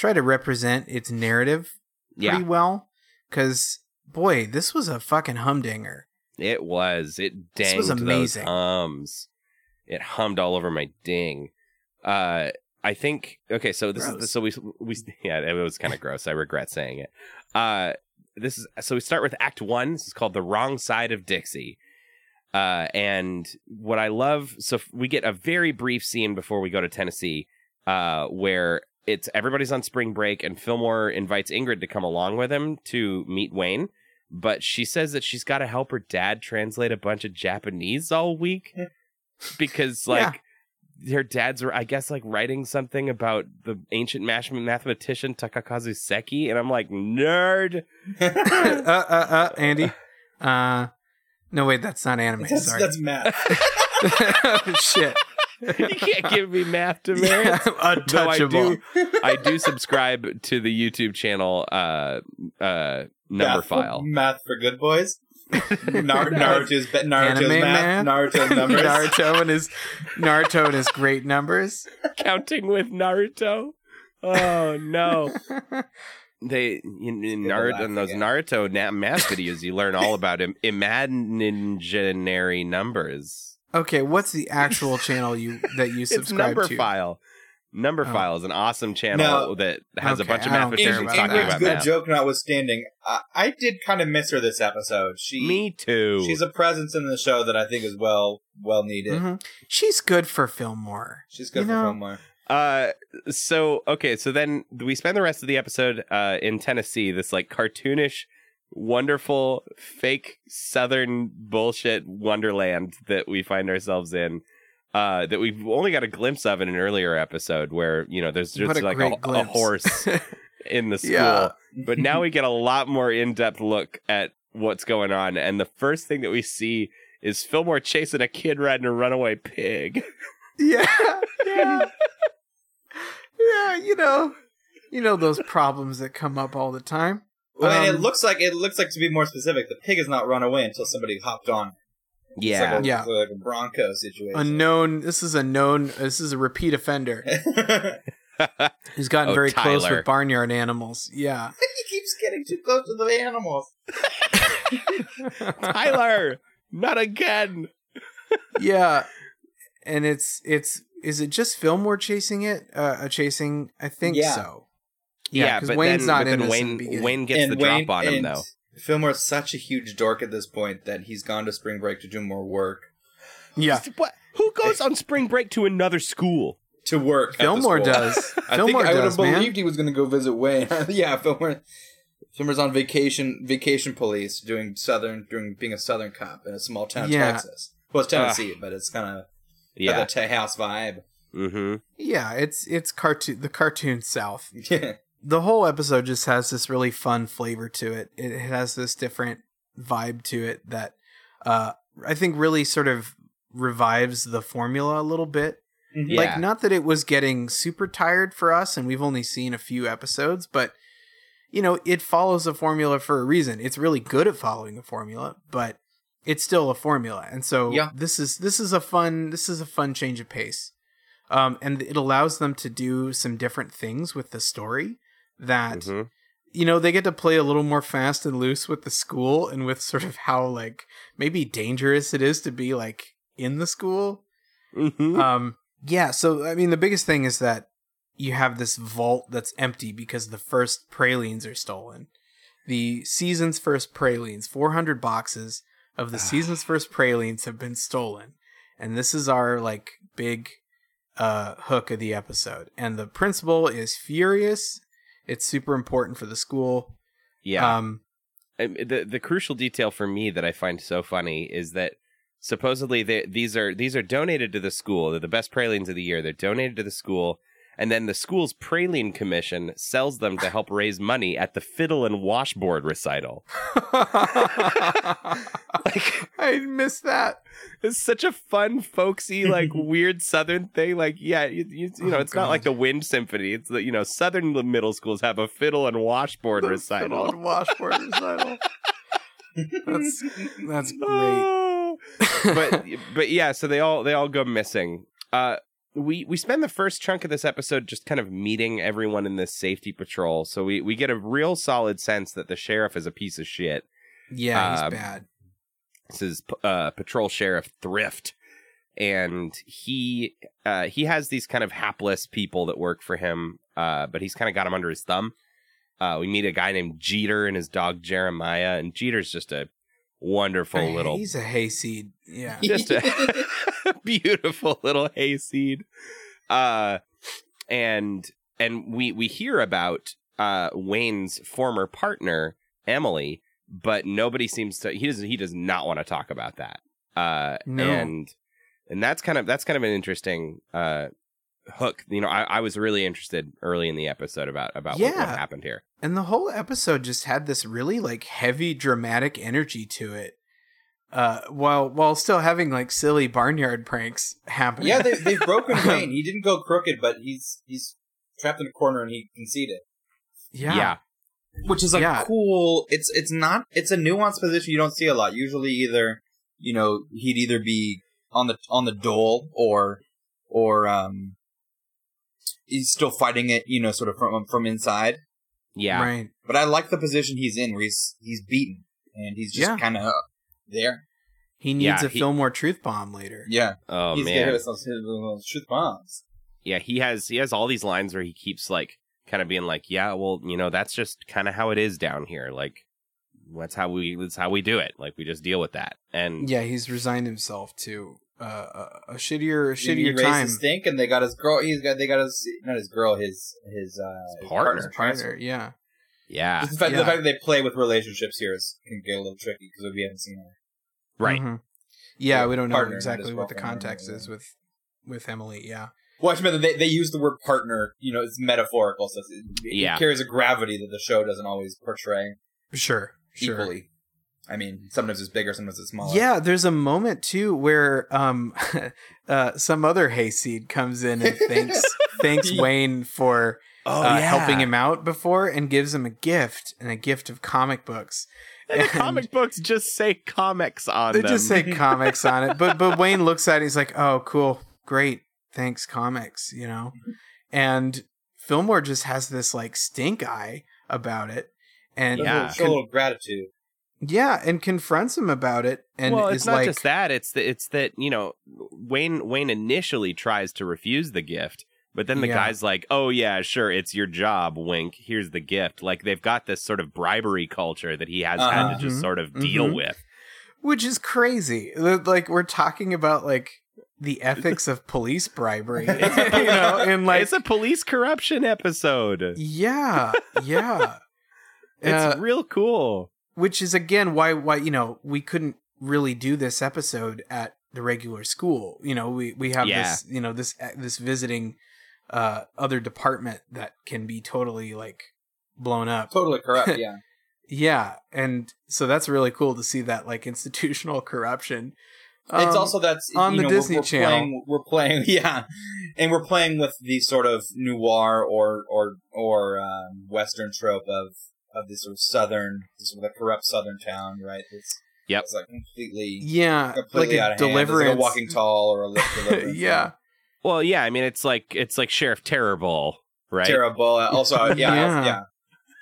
try to represent its narrative Yeah, pretty well because boy this was a fucking humdinger. it was. It This danged was those amazing. hums. It hummed all over my ding. Uh, I think okay. So this is Gross. so we we yeah it was kind of gross. I regret saying it. Uh, this is so we start with Act One. This is called the Wrong Side of Dixie. Uh, and what I love, so we get a very brief scene before we go to Tennessee, uh, where it's everybody's on spring break, and Fillmore invites Ingrid to come along with him to meet Wayne. But she says that she's got to help her dad translate a bunch of Japanese all week because, like, her dad's, I guess, like writing something about the ancient mathematician Takakazu Seki, and I'm like, nerd. uh, uh, uh, Andy. Uh, no, wait, that's not anime. That's, sorry. that's math. oh, shit. you can't give me math demerits. Yeah, Though I do, I do subscribe to the YouTube channel uh, uh, number math file. For, math for good boys. Nar- Naruto's be- Naruto's Anime math. man? Naruto's numbers. Naruto and his Naruto and his great numbers. Counting with Naruto. Oh no! They in, in Naruto in those again. Naruto na- math videos, you learn all about Im- imaginary numbers. Okay, what's the actual channel you that you It's subscribe number to? file. Number Oh. file is an awesome channel No. that has a bunch of I don't care mathematicians about talking that. Ingrid's about good math. joke notwithstanding, I, I did kind of miss her this episode. She Me too. She's a presence in the show that I think is well well needed. Mhm. She's good for Fillmore. She's good You for know- Fillmore. Uh, so okay, so then we spend the rest of the episode uh in Tennessee, this like cartoonish, wonderful, fake Southern bullshit wonderland that we find ourselves in. Uh, that we've only got a glimpse of in an earlier episode, where you know there's just a like a, a horse in the school, Yeah. but now we get a lot more in depth look at what's going on, and the first thing that we see is Fillmore chasing a kid riding a runaway pig. yeah, yeah, yeah. You know, you know those problems that come up all the time. Well, and it Um, looks like it looks like to be more specific. The pig has not run away until somebody hopped on. It's like a, Yeah. it's like a Bronco situation. A known. This is a known. This is a repeat offender He's gotten Oh, very close Tyler. with barnyard animals. Yeah. he keeps getting too close to the animals. Tyler, not again. yeah and it's it's is it just Fillmore chasing it? Uh, uh chasing, I think Yeah. so. Yeah, 'cause but Wayne's then, not but in then this the Wayne beginning. Wayne gets the Wayne- drop on him though. Fillmore's such a huge dork at this point that he's gone to spring break to do more work. Yeah, What? Who goes on spring break to another school? To work. at the Fillmore school. does. I Fillmore think I would does, have man. believed he was going to go visit Wayne. yeah, Fillmore. Fillmore's on vacation, vacation police, doing southern, doing being a southern cop in a small town, Yeah. Texas. Well, it's Tennessee, but it's kind of Yeah. got that Tejas vibe. Mm-hmm. Yeah, it's it's cartoon the cartoon South. Yeah, The whole episode just has this really fun flavor to it. It has this different vibe to it that uh I think really sort of revives the formula a little bit. Yeah. Like not that it was getting super tired for us and we've only seen a few episodes, but you know, it follows a formula for a reason. It's really good at following a formula, but it's still a formula. And so Yeah. this is this is a fun this is a fun change of pace. Um and it allows them to do some different things with the story that Mhm. you know, they get to play a little more fast and loose with the school and with sort of how like maybe dangerous it is to be like in the school. Mhm. Um, yeah. So I mean, the biggest thing is that you have this vault that's empty because the first pralines are stolen. The season's first pralines, 400 boxes of the season's first pralines have been stolen, and this is our like big uh hook of the episode. And the principal is furious. It's super important for the school. Yeah. Um, the the crucial detail for me that I find so funny is that supposedly they, these are these are donated to the school. They're the best pralines of the year. They're donated to the school, and then the school's praline commission sells them to help raise money at the fiddle and washboard recital. Like I missed that. it's such a fun, folksy, like weird Southern thing. Like yeah, you, you, you know, Oh, it's not like the Wind Symphony. It's the you know Southern middle schools have a fiddle and washboard Fiddle recital. and washboard recital. That's that's great. Oh. but but yeah, so they all they all go missing. Uh we we spend the first chunk of this episode just kind of meeting everyone in this safety patrol. So we we get a real solid sense that the sheriff is a piece of shit. Yeah, he's Um, bad. This is uh patrol sheriff Thrift and he uh he has these kind of hapless people that work for him uh but he's kind of got them under his thumb. Uh we meet a guy named Jeter and his dog Jeremiah and Jeter's just a wonderful Hey, little He's a hayseed. Yeah. just a beautiful little hayseed uh and and we we hear about uh wayne's former partner emily but nobody seems to he doesn't. he does not want to talk about that uh No. and and that's kind of that's kind of an interesting uh hook you know i, I was really interested early in the episode about about what, what happened here And the whole episode just had this really like heavy dramatic energy to it. Uh while while still having like silly barnyard pranks happening. yeah, they, they've broken Wayne. He didn't go crooked, but he's he's trapped in a corner and he conceded. yeah. yeah which is a Yeah. cool it's it's not it's a nuanced position you don't see a lot usually either you know he'd either be on the on the dole or or um he's still fighting it you know sort of from from inside yeah Right. but i like the position he's in where he's he's beaten and he's just Yeah. kind of there He needs Yeah, a he- Fillmore truth bomb later. yeah oh he's man getting us those, those truth bombs yeah he has he has all these lines where he keeps like kind of being like yeah well you know that's just kind of how it is down here like that's how we that's how we do it like we just deal with that and Yeah, he's resigned himself to uh, a, a shittier, he shittier raised time. his stink and they got his girl he's got they got his not his girl his his uh His partner. his Partner, yeah. yeah The fact, Yeah. the fact that they play with relationships here is can get a little tricky because we haven't seen her. Right Mhm. Yeah, Yeah, we don't know exactly what the context is with with Emily. Yeah. Well, I mean, they they use the word partner. You know, it's metaphorical, so it's, it, Yeah. carries a gravity that the show doesn't always portray Sure. Sure. equally. I mean, sometimes it's bigger, sometimes it's smaller. Yeah, there's a moment too where um uh some other hayseed comes in and thanks thanks Wayne for oh uh, helping him out before and gives him a gift and a gift of comic books. And the comic books just say comics on it. They them just say comics on it. But but Wayne looks at it, he's like, "Oh, cool. Great. Thanks comics," you know. And Fillmore just has this like stink eye about it. And Show a Yeah. little- show a little gratitude. Yeah, and confronts him about it, and well, is it's not like, just that. It's that it's that you know Wayne Wayne initially tries to refuse the gift, but then the Yeah. guy's like, "Oh yeah, sure, it's your job. Wink. Here's the gift." Like they've got this sort of bribery culture that he has had Uh-huh. to just Mhm. sort of deal Mhm. with. which is crazy. Like we're talking about like the ethics of police bribery, you know, and like it's a police corruption episode. yeah, yeah. It's Uh, real cool. which is again why why you know we couldn't really do this episode at the regular school you know we we have Yeah. this you know this this visiting uh other department that can be totally like blown up Totally corrupt. Yeah. yeah and so that's really cool to see that like institutional corruption it's Um, also that's on you the know, we're- Disney we're, Channel. Playing, we're playing, yeah, and we're playing with the sort of noir or or or um, western trope of of this sort of southern, sort of a corrupt southern town, right? It's Yep. it's like completely yeah completely like out a of hand. Like a walking tall or a lift deliverance. yeah Well, yeah, I mean, it's like it's like Sheriff Terrible, right? terrible. Uh, Also, yeah, Yeah.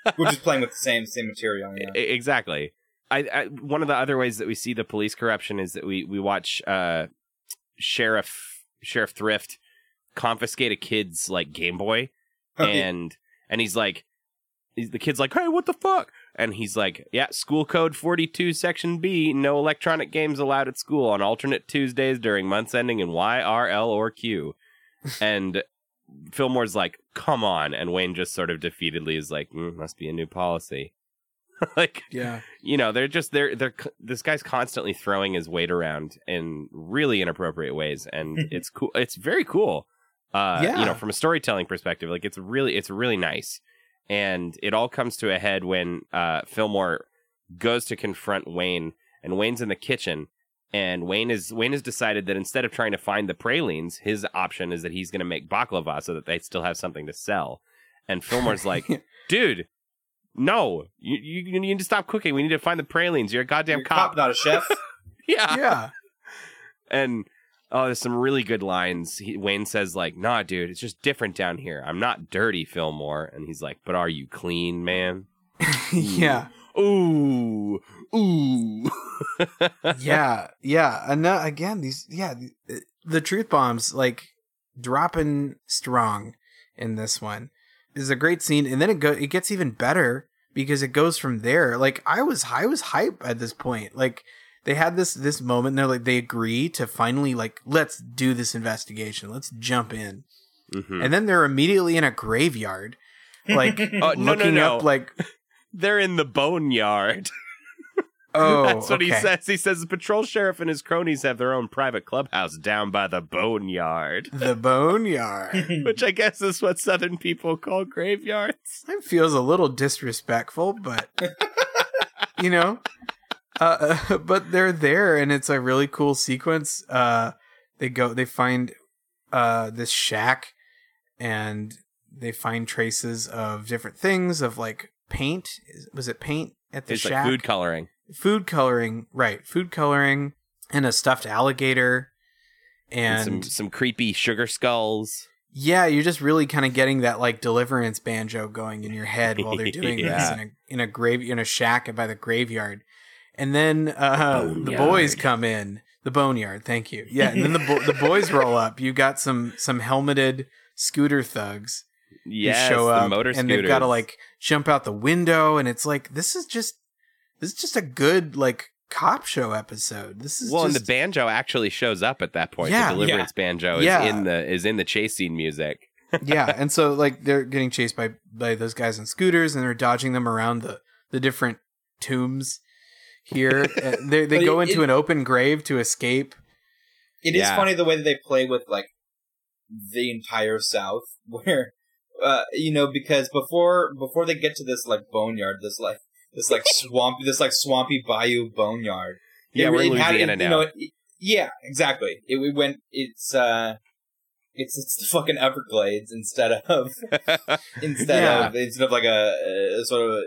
yeah, We're just playing with the same same material. Yeah. I- exactly. I, I one of the other ways that we see the police corruption is that we we watch uh sheriff sheriff thrift confiscate a kid's like game boy and and he's like he's, the kid's like hey what the fuck and he's like yeah school code 42 section b no electronic games allowed at school on alternate tuesdays during months ending in y r l or q. And fillmore's like come on. And wayne just sort of defeatedly is like mm, must be a new policy. Like yeah. you know they're just they're they're this guy's constantly throwing his weight around in really inappropriate ways. And it's cool it's very cool uh Yeah. you know from a storytelling perspective. Like it's really it's really nice and it all comes to a head when uh fillmore goes to confront wayne and wayne's in the kitchen and wayne is wayne has decided that instead of trying to find the pralines his option is that he's going to make baklava so that they still have something to sell. And fillmore's like dude no you, you you need to stop cooking. We need to find the pralines. You're a goddamn You're a cop, not a chef. yeah. Yeah. And oh there's some really good lines. He, wayne says like nah dude it's just different down here. I'm not dirty fillmore. And he's like but are you clean man? Yeah. Ooh. Ooh. Yeah, yeah. And uh, again, these yeah, the, the truth bombs like dropping strong in this one is a great scene, and then it go it gets even better because it goes from there. Like I was I was hype at this point. Like they had this this moment. And they're like they agree to finally like let's do this investigation. Let's jump in, Mhm. and then they're immediately in a graveyard, like oh no no looking no up like they're in the boneyard oh that's what he says he says the patrol sheriff and his cronies have their own private clubhouse down by the boneyard The boneyard. which i guess is what southern people call graveyards It feels a little disrespectful, but you know, uh, but they're there, and it's a really cool sequence. Uh, they go, they find uh, this shack, and they find traces of different things, of like paint. Was it paint at the it's shack? like food coloring food coloring, right? Food coloring, and a stuffed alligator, and, and, some some creepy sugar skulls yeah, you're just really kind of getting that like deliverance banjo going in your head while they're doing this in a in a grave in a shack by the graveyard, and then uh, the boys come in the boneyard. Thank you. Yeah, and then the bo- the boys roll up. You got some some helmeted scooter thugs yes show up, motor and they've got to like jump out the window, and it's like this is just this is just a good like cop show episode. This is well, and the banjo actually shows up at that point. Yeah. the deliverance banjo is Yeah. in the is in the chase scene music. yeah, and so like they're getting chased by by those guys on scooters, and they're dodging them around the the different tombs here. Uh, they they go it- into it- an open grave to escape. It is Yeah. funny the way that they play with like the entire South, where uh, you know, because before before they get to this like boneyard, this like this like swampy this like swampy bayou boneyard. Yeah, it- we're in it had- Louisiana it- now. You know, it- yeah, exactly. It, we went. It's uh, it's it's the fucking Everglades instead of instead Yeah. of instead of like a, a sort of a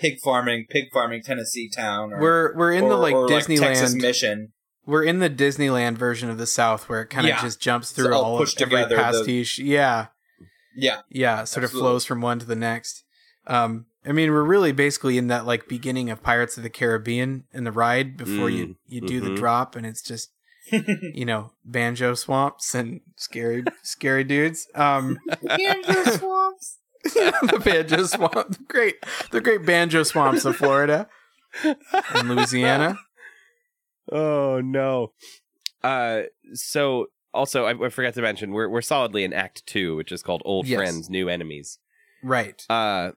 pig farming pig farming Tennessee town. Or, We're we're in the or- like Texas Disneyland. Mission. we're in the Disneyland version of the South, where it kind of Yeah. just jumps It's through all all of every together, the- pastiche. Yeah, Yeah, yeah, sort of flows from one to the next. Um, I mean, we're really basically in that like beginning of Pirates of the Caribbean in the ride before you Mm, you do the mhm. drop, and it's just you know banjo swamps and scary scary dudes. Um, Banjo swamps. the banjo swamp, great the great banjo swamps of Florida and Louisiana. Oh no. Uh, so also I, I forgot to mention we're we're solidly in Act Two, which is called Old Yes. Friends, New Enemies. Right. Uh,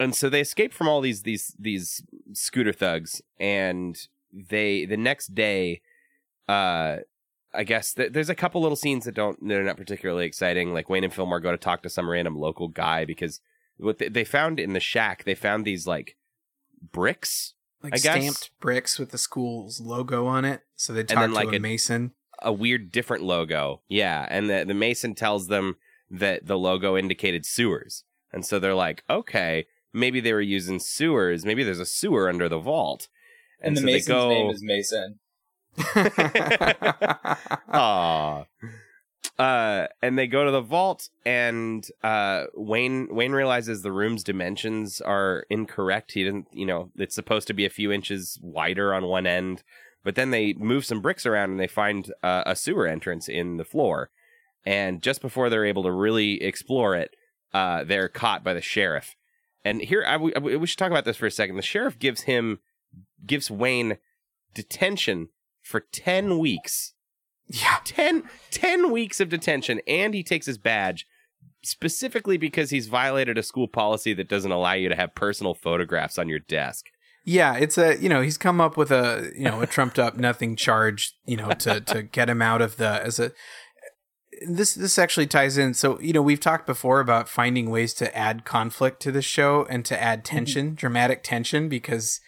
and so they escape from all these these these scooter thugs, and they the next day, uh, I guess th- there's a couple little scenes that don't they're not particularly exciting. Like Wayne and Fillmore go to talk to some random local guy because what they, they found in the shack, they found these like bricks, Like I guess- stamped bricks with the school's logo on it. So they talk then, to like, a a- mason. a weird different logo. Yeah, and the the mason tells them that the logo indicated sewers. And so they're like, "Okay, maybe they were using sewers. Maybe there's a sewer under the vault." And, the so Mason's they go, name is Mason. Aw. Uh, and they go to the vault, and uh, Wayne Wayne realizes the room's dimensions are incorrect. He didn't, you know, it's supposed to be a few inches wider on one end, but then they move some bricks around and they find uh, a sewer entrance in the floor. And just before they're able to really explore it, uh, they're caught by the sheriff. And here, I, we should talk about this for a second. The sheriff gives him, gives Wayne detention for 10 weeks. yeah. 10, 10 weeks of detention, and he takes his badge specifically because he's violated a school policy that doesn't allow you to have personal photographs on your desk. Yeah, it's a you know he's come up with a you know a trumped up nothing charge you know to to get him out of the as a this this actually ties in so you know we've talked before about finding ways to add conflict to the show and to add mm-hmm. tension dramatic tension because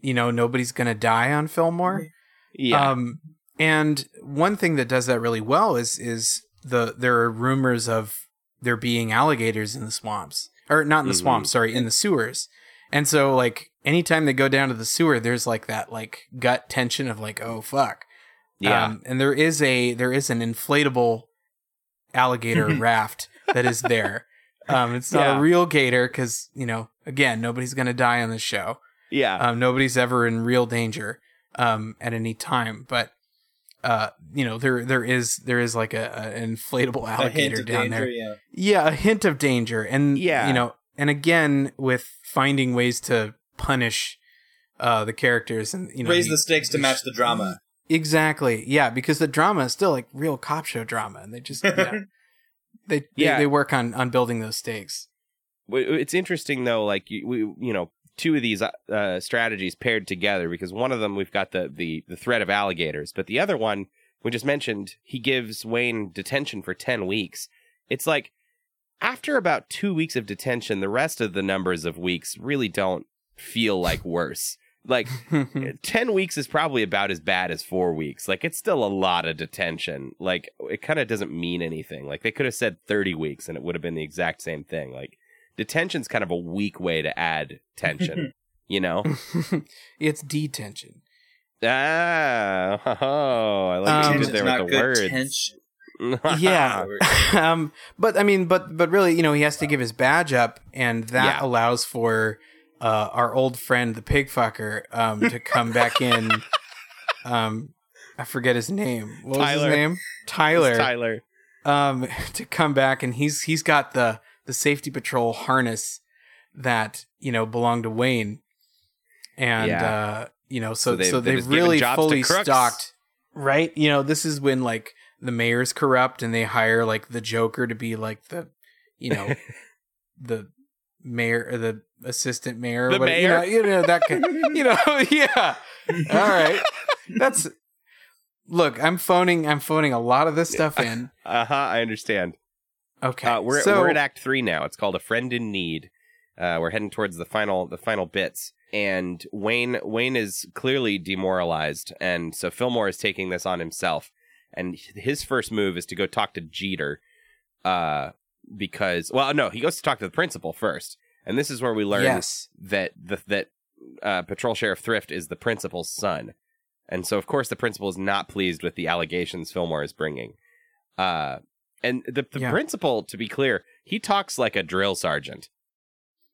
you know nobody's gonna die on Fillmore Yeah. um and one thing that does that really well is is the there are rumors of there being alligators in the swamps or not in the Mhm. swamps sorry in the sewers and so like anytime they go down to the sewer there's like that like gut tension of like oh fuck yeah. um, and there is a there is an inflatable alligator raft that is there um it's not Yeah. a real gator because you know again nobody's gonna die on this show yeah. um, nobody's ever in real danger um, at any time, but uh, you know there there is there is like a, a an inflatable alligator of down danger, there. yeah. Yeah, a hint of danger, and Yeah. you know, and again with finding ways to punish uh, the characters and you know Raise you- the stakes to match the drama. Exactly, yeah, because the drama is still like real cop show drama, and they just yeah, they, Yeah. they they work on on building those stakes. It's interesting though, like we, you know, two of these uh, strategies paired together because one of them we've got the the the threat of alligators, but the other one we just mentioned he gives Wayne detention for ten weeks. It's like after about two weeks of detention, the rest of the numbers of weeks really don't feel like worse. Like 10 weeks is probably about as bad as four weeks. Like, it's still a lot of detention. Like, it kind of doesn't mean anything. Like, they could have said 30 weeks and it would have been the exact same thing. Like, detention's kind of a weak way to add tension, you know? it's detention. ah, oh, I like what Um, you did there Not with the good words. tension. yeah um but i mean but but really you know he has to give his badge up and that Yeah. allows for uh our old friend the pig fucker um to come back in um i forget his name what was Tyler. his name tyler, Tyler. um to come back and he's he's got the the safety patrol harness that you know belonged to wayne. And Yeah. uh you know so So so, they've- really fully stocked right? You know this is when like the mayor's corrupt and they hire like the joker to be like the you know the mayor or the assistant mayor or The what- you know, mayor? you know that kind, you know yeah. All right. That's look i'm phoning i'm phoning a lot of this stuff in. Uh huh, I understand. Okay Uh, we're so, we're at Act Three now. It's called A Friend in Need. Uh, we're heading towards the final the final bits, and Wayne Wayne is clearly demoralized, and so Fillmore is taking this on himself. And his first move is to go talk to Jeter, uh, because well, no, he goes to talk to the principal first, and this is where we learn yes that the, that uh, Patrol Sheriff Thrift is the principal's son, and so of course the principal is not pleased with the allegations Fillmore is bringing. Uh, and the the Yeah. principal, to be clear, he talks like a drill sergeant.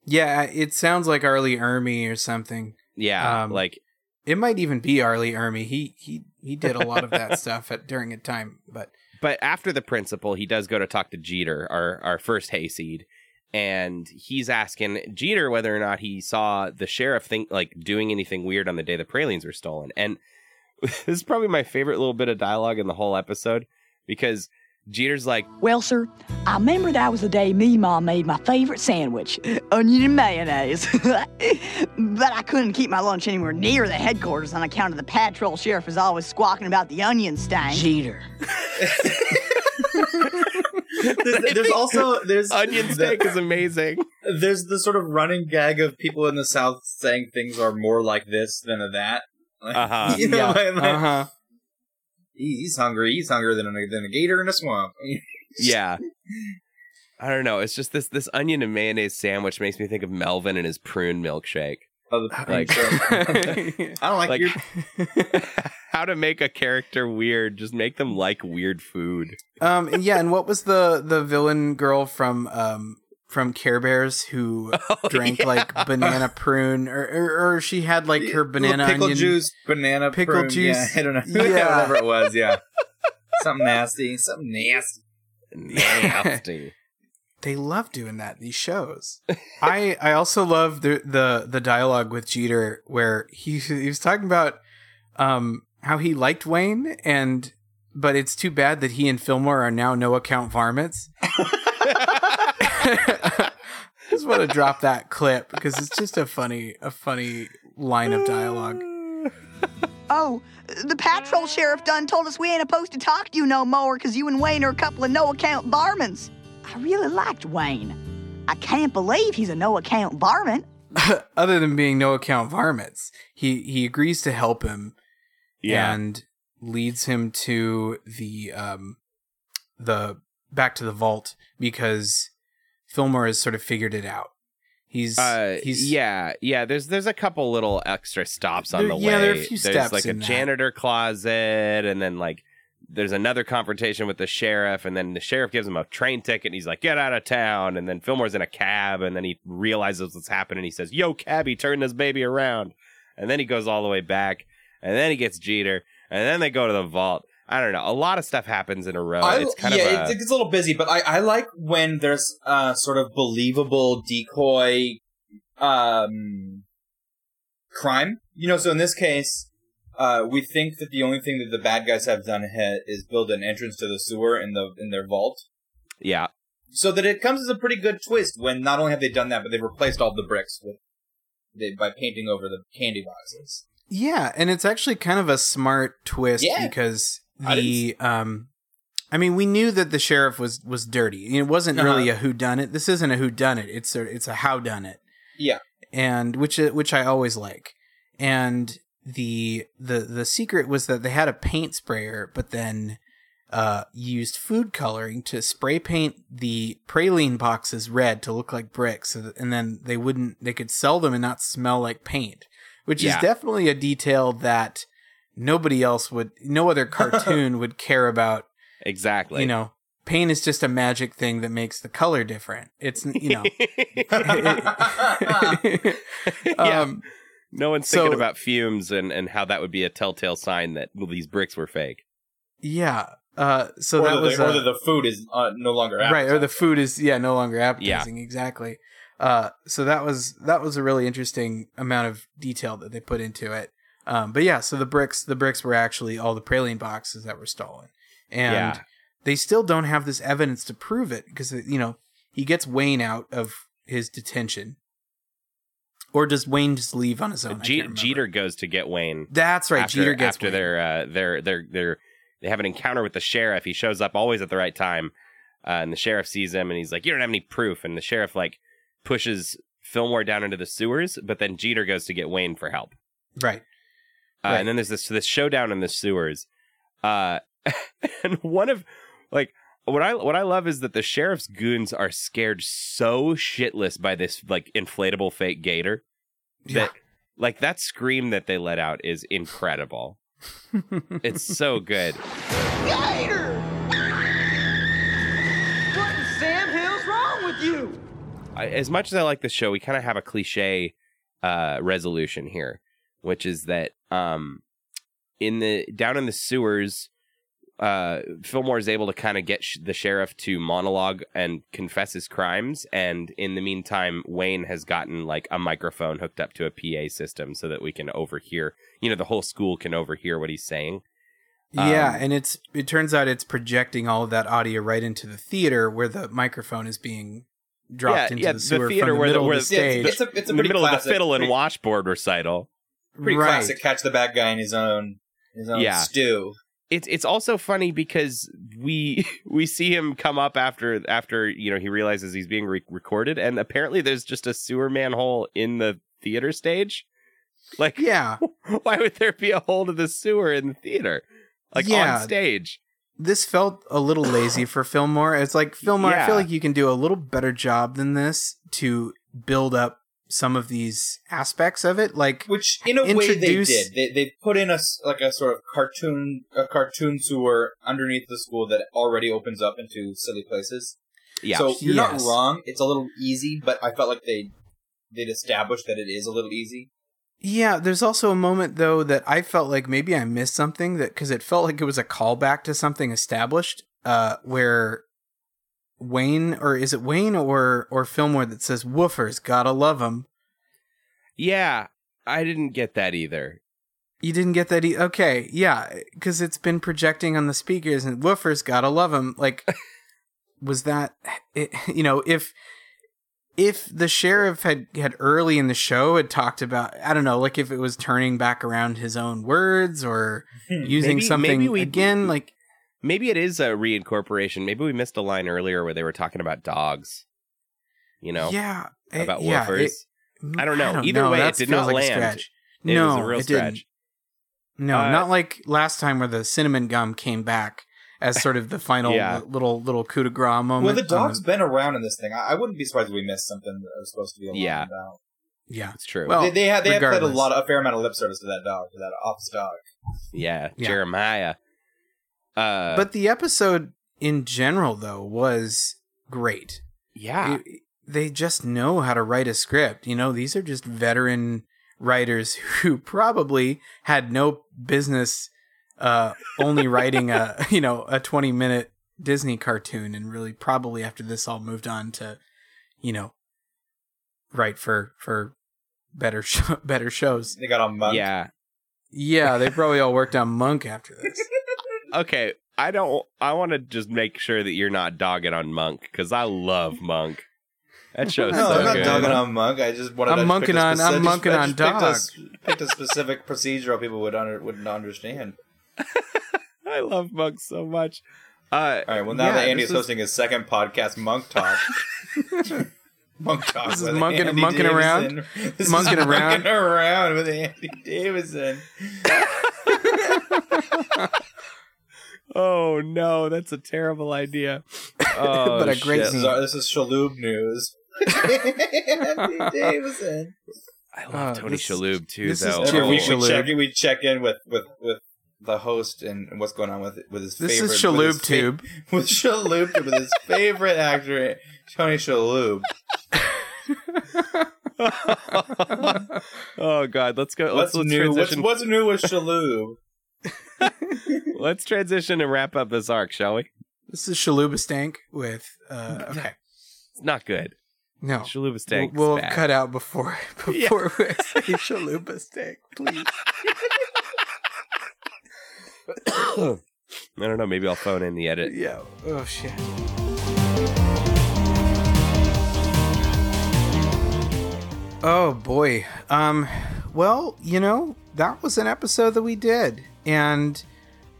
Yeah, it sounds like R. Lee Ermey or something. Yeah, Um, like It might even be R. Lee Ermey. He he he did a lot of that stuff at during a time, but but after the principal, he does go to talk to Jeter, our our first hayseed, and he's asking Jeter whether or not he saw the sheriff think like doing anything weird on the day the pralines were stolen. And this is probably my favorite little bit of dialogue in the whole episode because Jeter's like, Well, sir, I remember that was the day me mom made my favorite sandwich, onion and mayonnaise. but I couldn't keep my lunch anywhere near the headquarters on account of the patrol sheriff was always squawking about the onion stain. Jeter. there's, there's also there's "Onion steak is amazing." there's the sort of running gag of people in the South saying things are more like this than of that. Like, Uh-huh. you know, yeah, like- like, uh-huh. "He- he's hungry. He's hungrier than a, than a gator in a swamp. yeah. I don't know. It's just this this onion and mayonnaise sandwich makes me think of Melvin and his prune milkshake. Oh, Like- I don't like, Like your how to make a character weird, just make them like weird food. um yeah, and what was the the villain girl from um from Care Bears who Oh, drank yeah. like banana prune or, or or she had like her banana pickle onion juice, banana Pickle prune, juice. Yeah, I don't know. Yeah. whatever it was. Yeah, something nasty. Something nasty. Nasty. they love doing that these shows. I I also love the the the dialogue with Jeter where he he was talking about um how he liked Wayne and but it's too bad that he and Fillmore are now no account varmints. just want to drop that clip because it's just a funny a funny line of dialogue. Oh, the patrol sheriff done told us we ain't supposed to talk to you no more because you and Wayne are a couple of no account barmans. I really liked Wayne. I can't believe he's a no account varmint. Other than being no account varmints, he he agrees to help him Yeah. and leads him to the um the back to the vault because Fillmore has sort of figured it out. He's Uh, he's yeah, yeah. There's there's a couple little extra stops on There- the yeah, way. there are a few there's steps like a that. janitor closet, and then like there's another confrontation with the sheriff, and then the sheriff gives him a train ticket, and he's like, "Get out of town!" And then Fillmore's in a cab, and then he realizes what's happening. He says, "Yo, cabbie, turn this baby around," and then he goes all the way back, and then he gets Jeter, and then they go to the vault. I don't know. A lot of stuff happens in a row. I, it's kind yeah, of a, it, it's a little busy, but I, I like when there's uh sort of believable decoy um crime. You know, so in this case, uh we think that the only thing that the bad guys have done ha- is build an entrance to the sewer in the in their vault. yeah. So that it comes as a pretty good twist when not only have they done that, but they've replaced all the bricks with they, by painting over the candy boxes. yeah, and it's actually kind of a smart twist Yeah. because I the um I mean, we knew that the sheriff was was dirty. It wasn't really a who done it. This isn't a who done it. It's a it's a how done it. Yeah. and which which I always like. And the the the secret was that they had a paint sprayer, but then uh, used food coloring to spray paint the praline boxes red to look like bricks, so that, and then they wouldn't they could sell them and not smell like paint, which Yeah. is definitely a detail that nobody else would, no other cartoon would care about. Exactly. You know, paint is just a magic thing that makes the color different. It's you know. Yeah. um, No one's So- thinking about fumes and, and how that would be a telltale sign that well, these bricks were fake. yeah. Uh, so or that that was the, or uh, the food is uh, no longer right, or the food is yeah no longer appetizing. Exactly. Uh, so that was that was a really interesting amount of detail that they put into it. Um, but yeah, so the bricks the bricks were actually all the praline boxes that were stolen, and Yeah. they still don't have this evidence to prove it because you know he gets Wayne out of his detention, or does Wayne just leave on his own? I Je- Jeter goes to get Wayne. That's right. after, Jeter gets after Wayne. their uh, their their their they have an encounter with the sheriff. He shows up always at the right time, uh, and the sheriff sees him and he's like, "You don't have any proof." And the sheriff like pushes Fillmore down into the sewers, but then Jeter goes to get Wayne for help. right. Uh, Right. And then there's this this showdown in the sewers, uh, and one of like what I what I love is that the sheriff's goons are scared so shitless by this like inflatable fake gator that like that scream that they let out is incredible. It's so good. Gator! What in Sam Hill's wrong with you? I, as much as I like the show, we kind of have a cliche uh, resolution here, which is that um, in the down in the sewers, uh, Fillmore is able to kind of get sh- the sheriff to monologue and confess his crimes, and in the meantime, Wayne has gotten like a microphone hooked up to a PA system so that we can overhear. You know, the whole school can overhear what he's saying. Yeah, Um, and it's it turns out it's projecting all of that audio right into the theater where the microphone is being dropped Yeah, into yeah, the the sewer theater from the where the- where of the the- stage. it's, it's a it's a the pretty middle of classic, the fiddle and pretty, washboard recital. Pretty Right. classic catch the bad guy in his own his own Yeah. stew. it's it's also funny because we we see him come up after after you know he realizes he's being re- recorded and apparently there's just a sewer manhole in the theater stage like yeah, why would there be a hole to the sewer in the theater like Yeah. on stage this felt a little lazy for Fillmore. It's like Fillmore, I feel like you can do a little better job than this to build up some of these aspects of it. Like Which, in a way, they did. They they put in a s- like a sort of cartoon a cartoon sewer underneath the school that already opens up into silly places. yeah So you're not wrong. It's a little easy, but I felt like they they'd established that it is a little easy. Yeah, there's also a moment though that I felt like maybe I missed something that because it felt like it was a callback to something established, uh, where Wayne or is it Wayne or or Fillmore that says "Woofers, gotta love 'em." yeah i didn't get that either You didn't get that? E- okay, yeah, because it's been projecting on the speakers and "Woofers, gotta love 'em." Like, was that it, you know if if the sheriff had had early in the show had talked about I don't know like if it was turning back around his own words or hmm, using Maybe- something maybe we- again like maybe it is a reincorporation maybe we missed a line earlier where they were talking about dogs you know yeah it- about yeah, woofers it- I don't know. Either know, way, it did not like land. stretch. It no, was a real it didn't. stretch. No, Uh, not like last time where the cinnamon gum came back as sort of the final Yeah. little little coup de grace moment. Well, the on dog's been around in this thing. I, I wouldn't be surprised if we missed something that was supposed to be a line Yeah. about. yeah, it's true Well, they, they have they have played a lot of a fair amount of lip service to that dog, to that office dog. yeah, Yeah. jeremiah uh but the episode in general though was great. yeah It- they just know how to write a script. You know, these are just veteran writers who probably had no business uh, only writing a you know a twenty minute Disney cartoon, and really probably after this all moved on to you know write for for better show, better shows. They got on monk. yeah Yeah, they probably all worked on Monk after this. Okay i don't i want to just make sure that you're not dogging on monk because i love monk that show's No, so I'm not good dogging on monk. I just wanted. I'm to monking a on- I'm specific- monking on just picked a Picked a specific procedural people would under, wouldn't understand. i love monk so much uh All right. Well, now Yeah, that Andy's is- hosting his second podcast, Monk Talk. Monk Talk. This is with monking- Andy monking around. Davison. This Monking is around. Monking around with Andy Davison. Oh no that's a terrible idea oh, But a great shit. This is, our, this is Shalhoub news. Andy Davison. i love Uh, tony this is- shalhoub too this is though Every Cheery week Oh. we Shalhoub. check, we check in with, with, with the host and, and what's going on with with his This favorite. is with Shalhoub his fa- Tube. with Shalhoub with his favorite actor Tony Shalhoub. oh god let's go What's let's, let's new? What's, transition what's new with Shalhoub? let's transition and wrap up this arc shall we This is Shalubastank with uh okay. it's not good No. Shalubastank We'll, we'll cut out before before we say Shalubastank, please. I don't know. Maybe I'll phone in the edit. Yeah. Oh shit. Oh boy. Um well, you know, that was an episode that we did and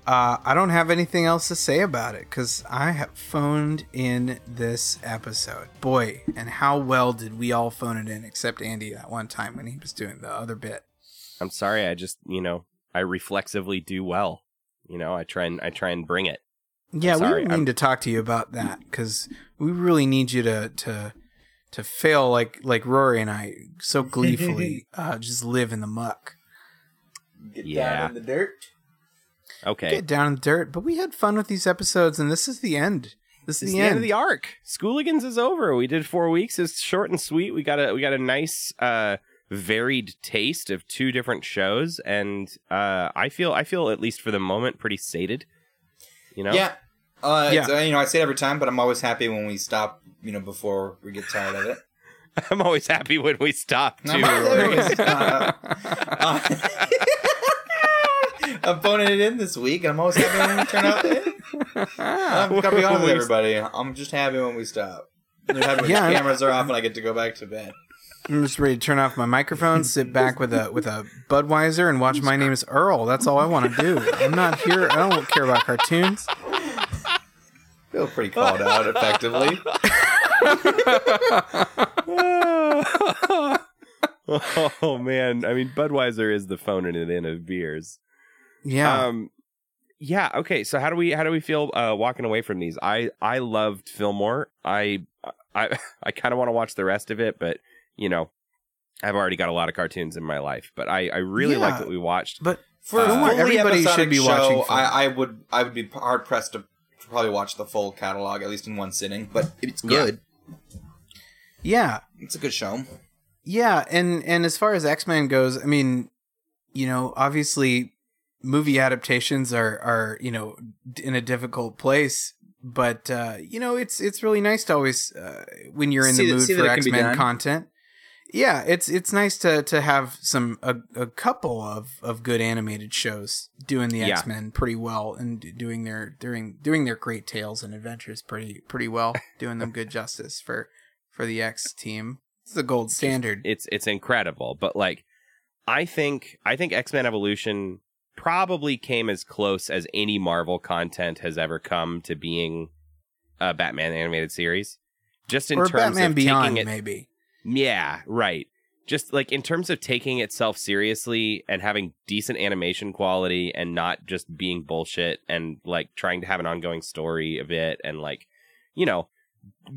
uh, I don't have anything else to say about it because I have phoned in this episode. Boy, and how well did we all phone it in, except Andy that one time when he was doing the other bit. I'm sorry. I just, you know, I reflexively do well. You know, I try and I try and bring it. Yeah, we sorry, mean I'm- to talk to you about that because we really need you to to to fail like like Rory and I so gleefully uh, just live in the muck, Get Yeah. down in the dirt. Okay. get down in the dirt. But we had fun with these episodes, and this is the end. This It's is the, the end end. of the arc. Schooligans is over. We did four weeks. It's short and sweet. We got a we got a nice uh varied taste of two different shows, and uh I feel I feel at least for the moment pretty sated. You know? Yeah. Uh, Yeah. it's, uh, you know, I say it every time, but I'm always happy when we stop. You know, before we get tired of it. I'm always happy when we stop too. I'm Rory. always, I'm phoning it in this week, and I'm always happy when we turn out. I'm gonna be honest with everybody. I'm just happy when we stop. I'm happy when Yeah. the cameras are off and I get to go back to bed. I'm just ready to turn off my microphone, sit back with a with a Budweiser, and watch. My name is Earl. That's all I want to do. I'm not here. I don't care about cartoons. Feel pretty called out, effectively. oh man, I mean Budweiser is the phoning it in of beers. Yeah. Um yeah, okay. So how do we how do we feel uh walking away from these? I I loved Fillmore. I I I kind of want to watch the rest of it, but you know, I've already got a lot of cartoons in my life, but I I really Yeah. liked what we watched. but For Uh, fully everybody should be show, watching. I, I would I would be hard pressed to probably watch the full catalog at least in one sitting. But it's good. yeah, It's a good show. yeah, and and as far as X Men goes, I mean, you know, obviously, movie adaptations are are you know in a difficult place. But uh, you know, it's it's really nice to always uh, when you're in See the mood that for x-men content. Yeah, it's it's nice to to have some a, a couple of, of good animated shows doing the Yeah. X Men pretty well and doing their doing doing their great tales and adventures pretty pretty well, doing them good justice for for the X team. It's the gold standard. it's it's incredible but like i think i think x-men evolution probably came as close as any marvel content has ever come to being a batman animated series. Just in or terms Batman of Beyond, taking it maybe. yeah right. Just like in terms of taking itself seriously and having decent animation quality and not just being bullshit and like trying to have an ongoing story of it and like you know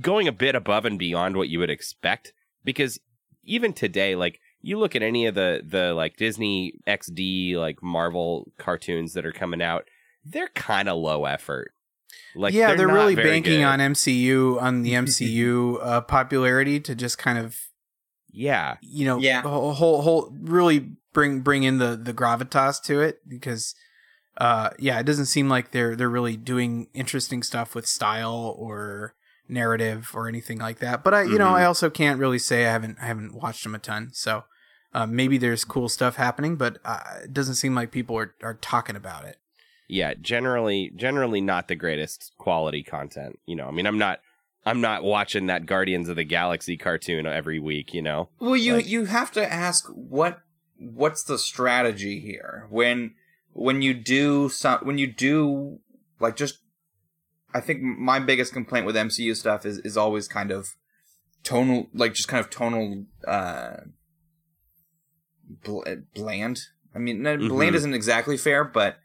going a bit above and beyond what you would expect. Because even today like you look at any of the the like Disney XD like Marvel cartoons that are coming out they're kind of low effort like yeah, they're, not really banking good. on MCU on the MCU uh, popularity to just kind of yeah you know Yeah. whole, whole whole really bring bring in the the gravitas to it because uh yeah it doesn't seem like they're they're really doing interesting stuff with style or narrative or anything like that but i you know Mhm. i also can't really say i haven't i haven't watched them a ton so uh, maybe there's cool stuff happening but uh, it doesn't seem like people are, are talking about it. Yeah generally generally not the greatest quality content you know? I mean i'm not i'm not watching that guardians of the galaxy cartoon every week you know? Well, you Like- you have to ask what what's the strategy here? When when you do some when you do like just I think my biggest complaint with MCU stuff is is always kind of tonal like just kind of tonal uh bl- uh, bland. I mean, no, mm-hmm. bland isn't exactly fair, but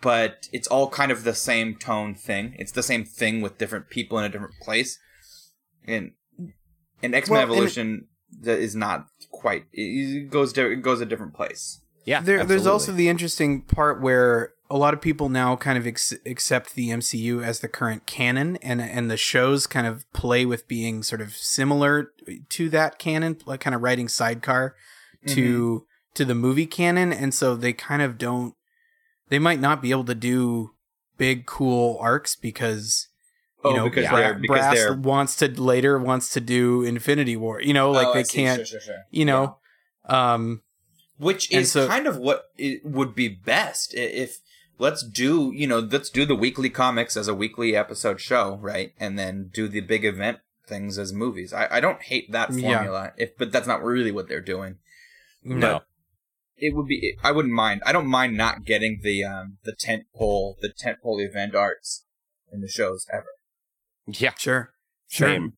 but it's all kind of the same tone thing. It's the same thing with different people in a different place. And and X Men Well, Evolution that is not quite. It goes di- it goes a different place. yeah there, there's also the interesting part where a lot of people now kind of ex- accept the MCU as the current canon, and and the shows kind of play with being sort of similar to that canon, like kind of writing sidecar to to the movie canon, and so they kind of don't. They might not be able to do big cool arcs because you Oh, know because Bra- they're- because Brass they're- wants to later wants to do Infinity War. You know, like Oh, they can't. Sure, sure, sure. You know, um, which is so- kind of what it would be best if let's do you know let's do the weekly comics as a weekly episode show right and then do the big event things as movies i, I don't hate that Yeah. formula if but that's not really what they're doing no it would be i wouldn't mind i don't mind not getting the um the tent pole the tent pole event arts in the shows ever yeah sure, sure. Same.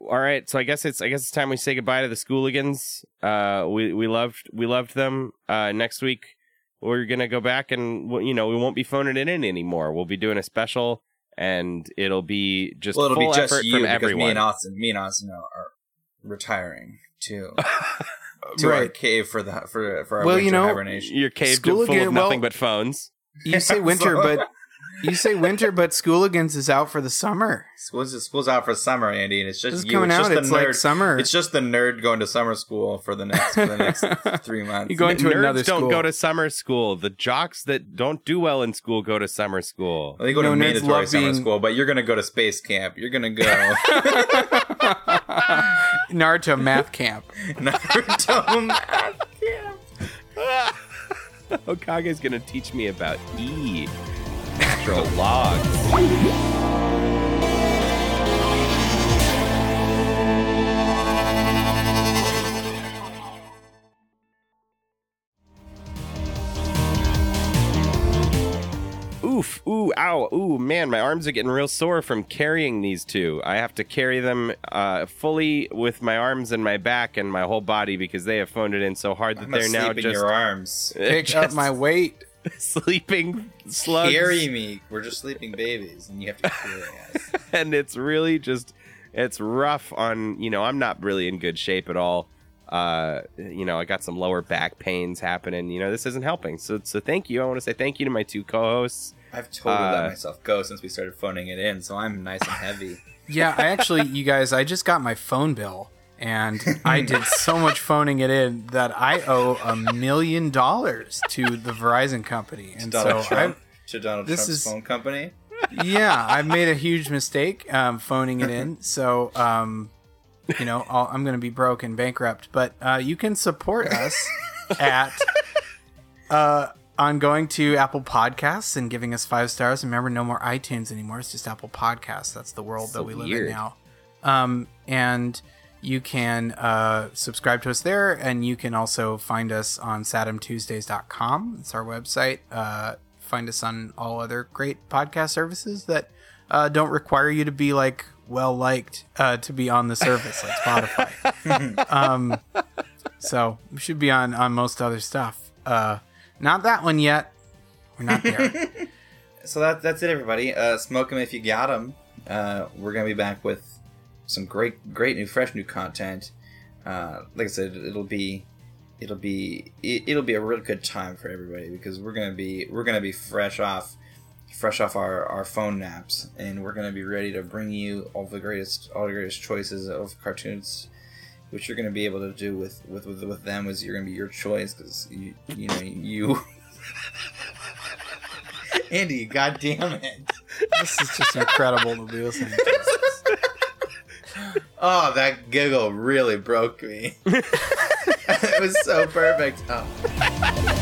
All right, so I guess it's I guess it's time we say goodbye to the Schooligans. Uh, we we loved we loved them. Uh, next week we're gonna go back and you know we won't be phoning it in anymore. We'll be doing a special, and it'll be just well it'll full be just effort you from because everyone. me and austin me and austin are, are retiring to to our cave for the for for our Well, winter you know, hibernation Your cave Schooligan- full of nothing well- but phones. You say winter, but You say winter, but Schooligans is out for the summer. School's school's out for summer, Andy, and it's just This is you. coming it's out. just the It's nerd. like summer. It's just the nerd going to summer school for the next for the next three months. You going to Nerds another don't go to summer school. The jocks that don't do well in school go to summer school. Well, they go No, to nerds mandatory summer being- school, but you're gonna go to space camp. You're gonna go Naruto math camp. Naruto math camp. Hokage's gonna teach me about E, natural logs. Oof, ooh, ow, ooh, man, my arms are getting real sore from carrying these two. I have to carry them uh, fully with my arms and my back and my whole body because they have phoned it in so hard that I'm they're asleep now in just your arms. Pick up my weight. sleeping slugs. Carry me. We're just sleeping babies, and you have to carry us. and it's really just it's rough on you know i'm not really in good shape at all uh you know i got some lower back pains happening you know this isn't helping so so thank you i want to say thank you to my two co-hosts I've totally Uh, let myself go since we started phoning it in, so I'm nice and heavy. Yeah, I actually, you guys, I just got my phone bill, and I did so much phoning it in that I owe a million dollars to the Verizon company, and Donald so Trump I, to Donald this Trump's is- phone company. yeah, I've made a huge mistake um, phoning it in. So, um, you know, I'll, I'm going to be broke and bankrupt. But uh, you can support us at uh, on going to Apple Podcasts and giving us five stars. Remember, no more iTunes anymore. It's just Apple Podcasts. That's the world So that we live weird. in now. Um, and you can uh, subscribe to us there, and you can also find us on SatumTuesdays.com. It's our website. Uh, find us on all other great podcast services that uh, don't require you to be like well liked uh, to be on the service, like Spotify. um, so we should be on on most other stuff. Uh, not that one yet. We're not there. So that that's it, everybody. Uh, them if you got 'em. Uh, we're gonna be back with some great, great new, fresh new content. Uh, like I said, it'll be, it'll be, it, it'll be a real good time for everybody because we're gonna be, we're gonna be fresh off, fresh off our, our phone naps, and we're gonna be ready to bring you all the greatest, all the greatest choices of cartoons. Which you're going to be able to do with with with, with them is you're going to be your choice because you you know you Andy, god damn it. this is just incredible to be listening to. Oh, that giggle really broke me. it was so perfect. Oh.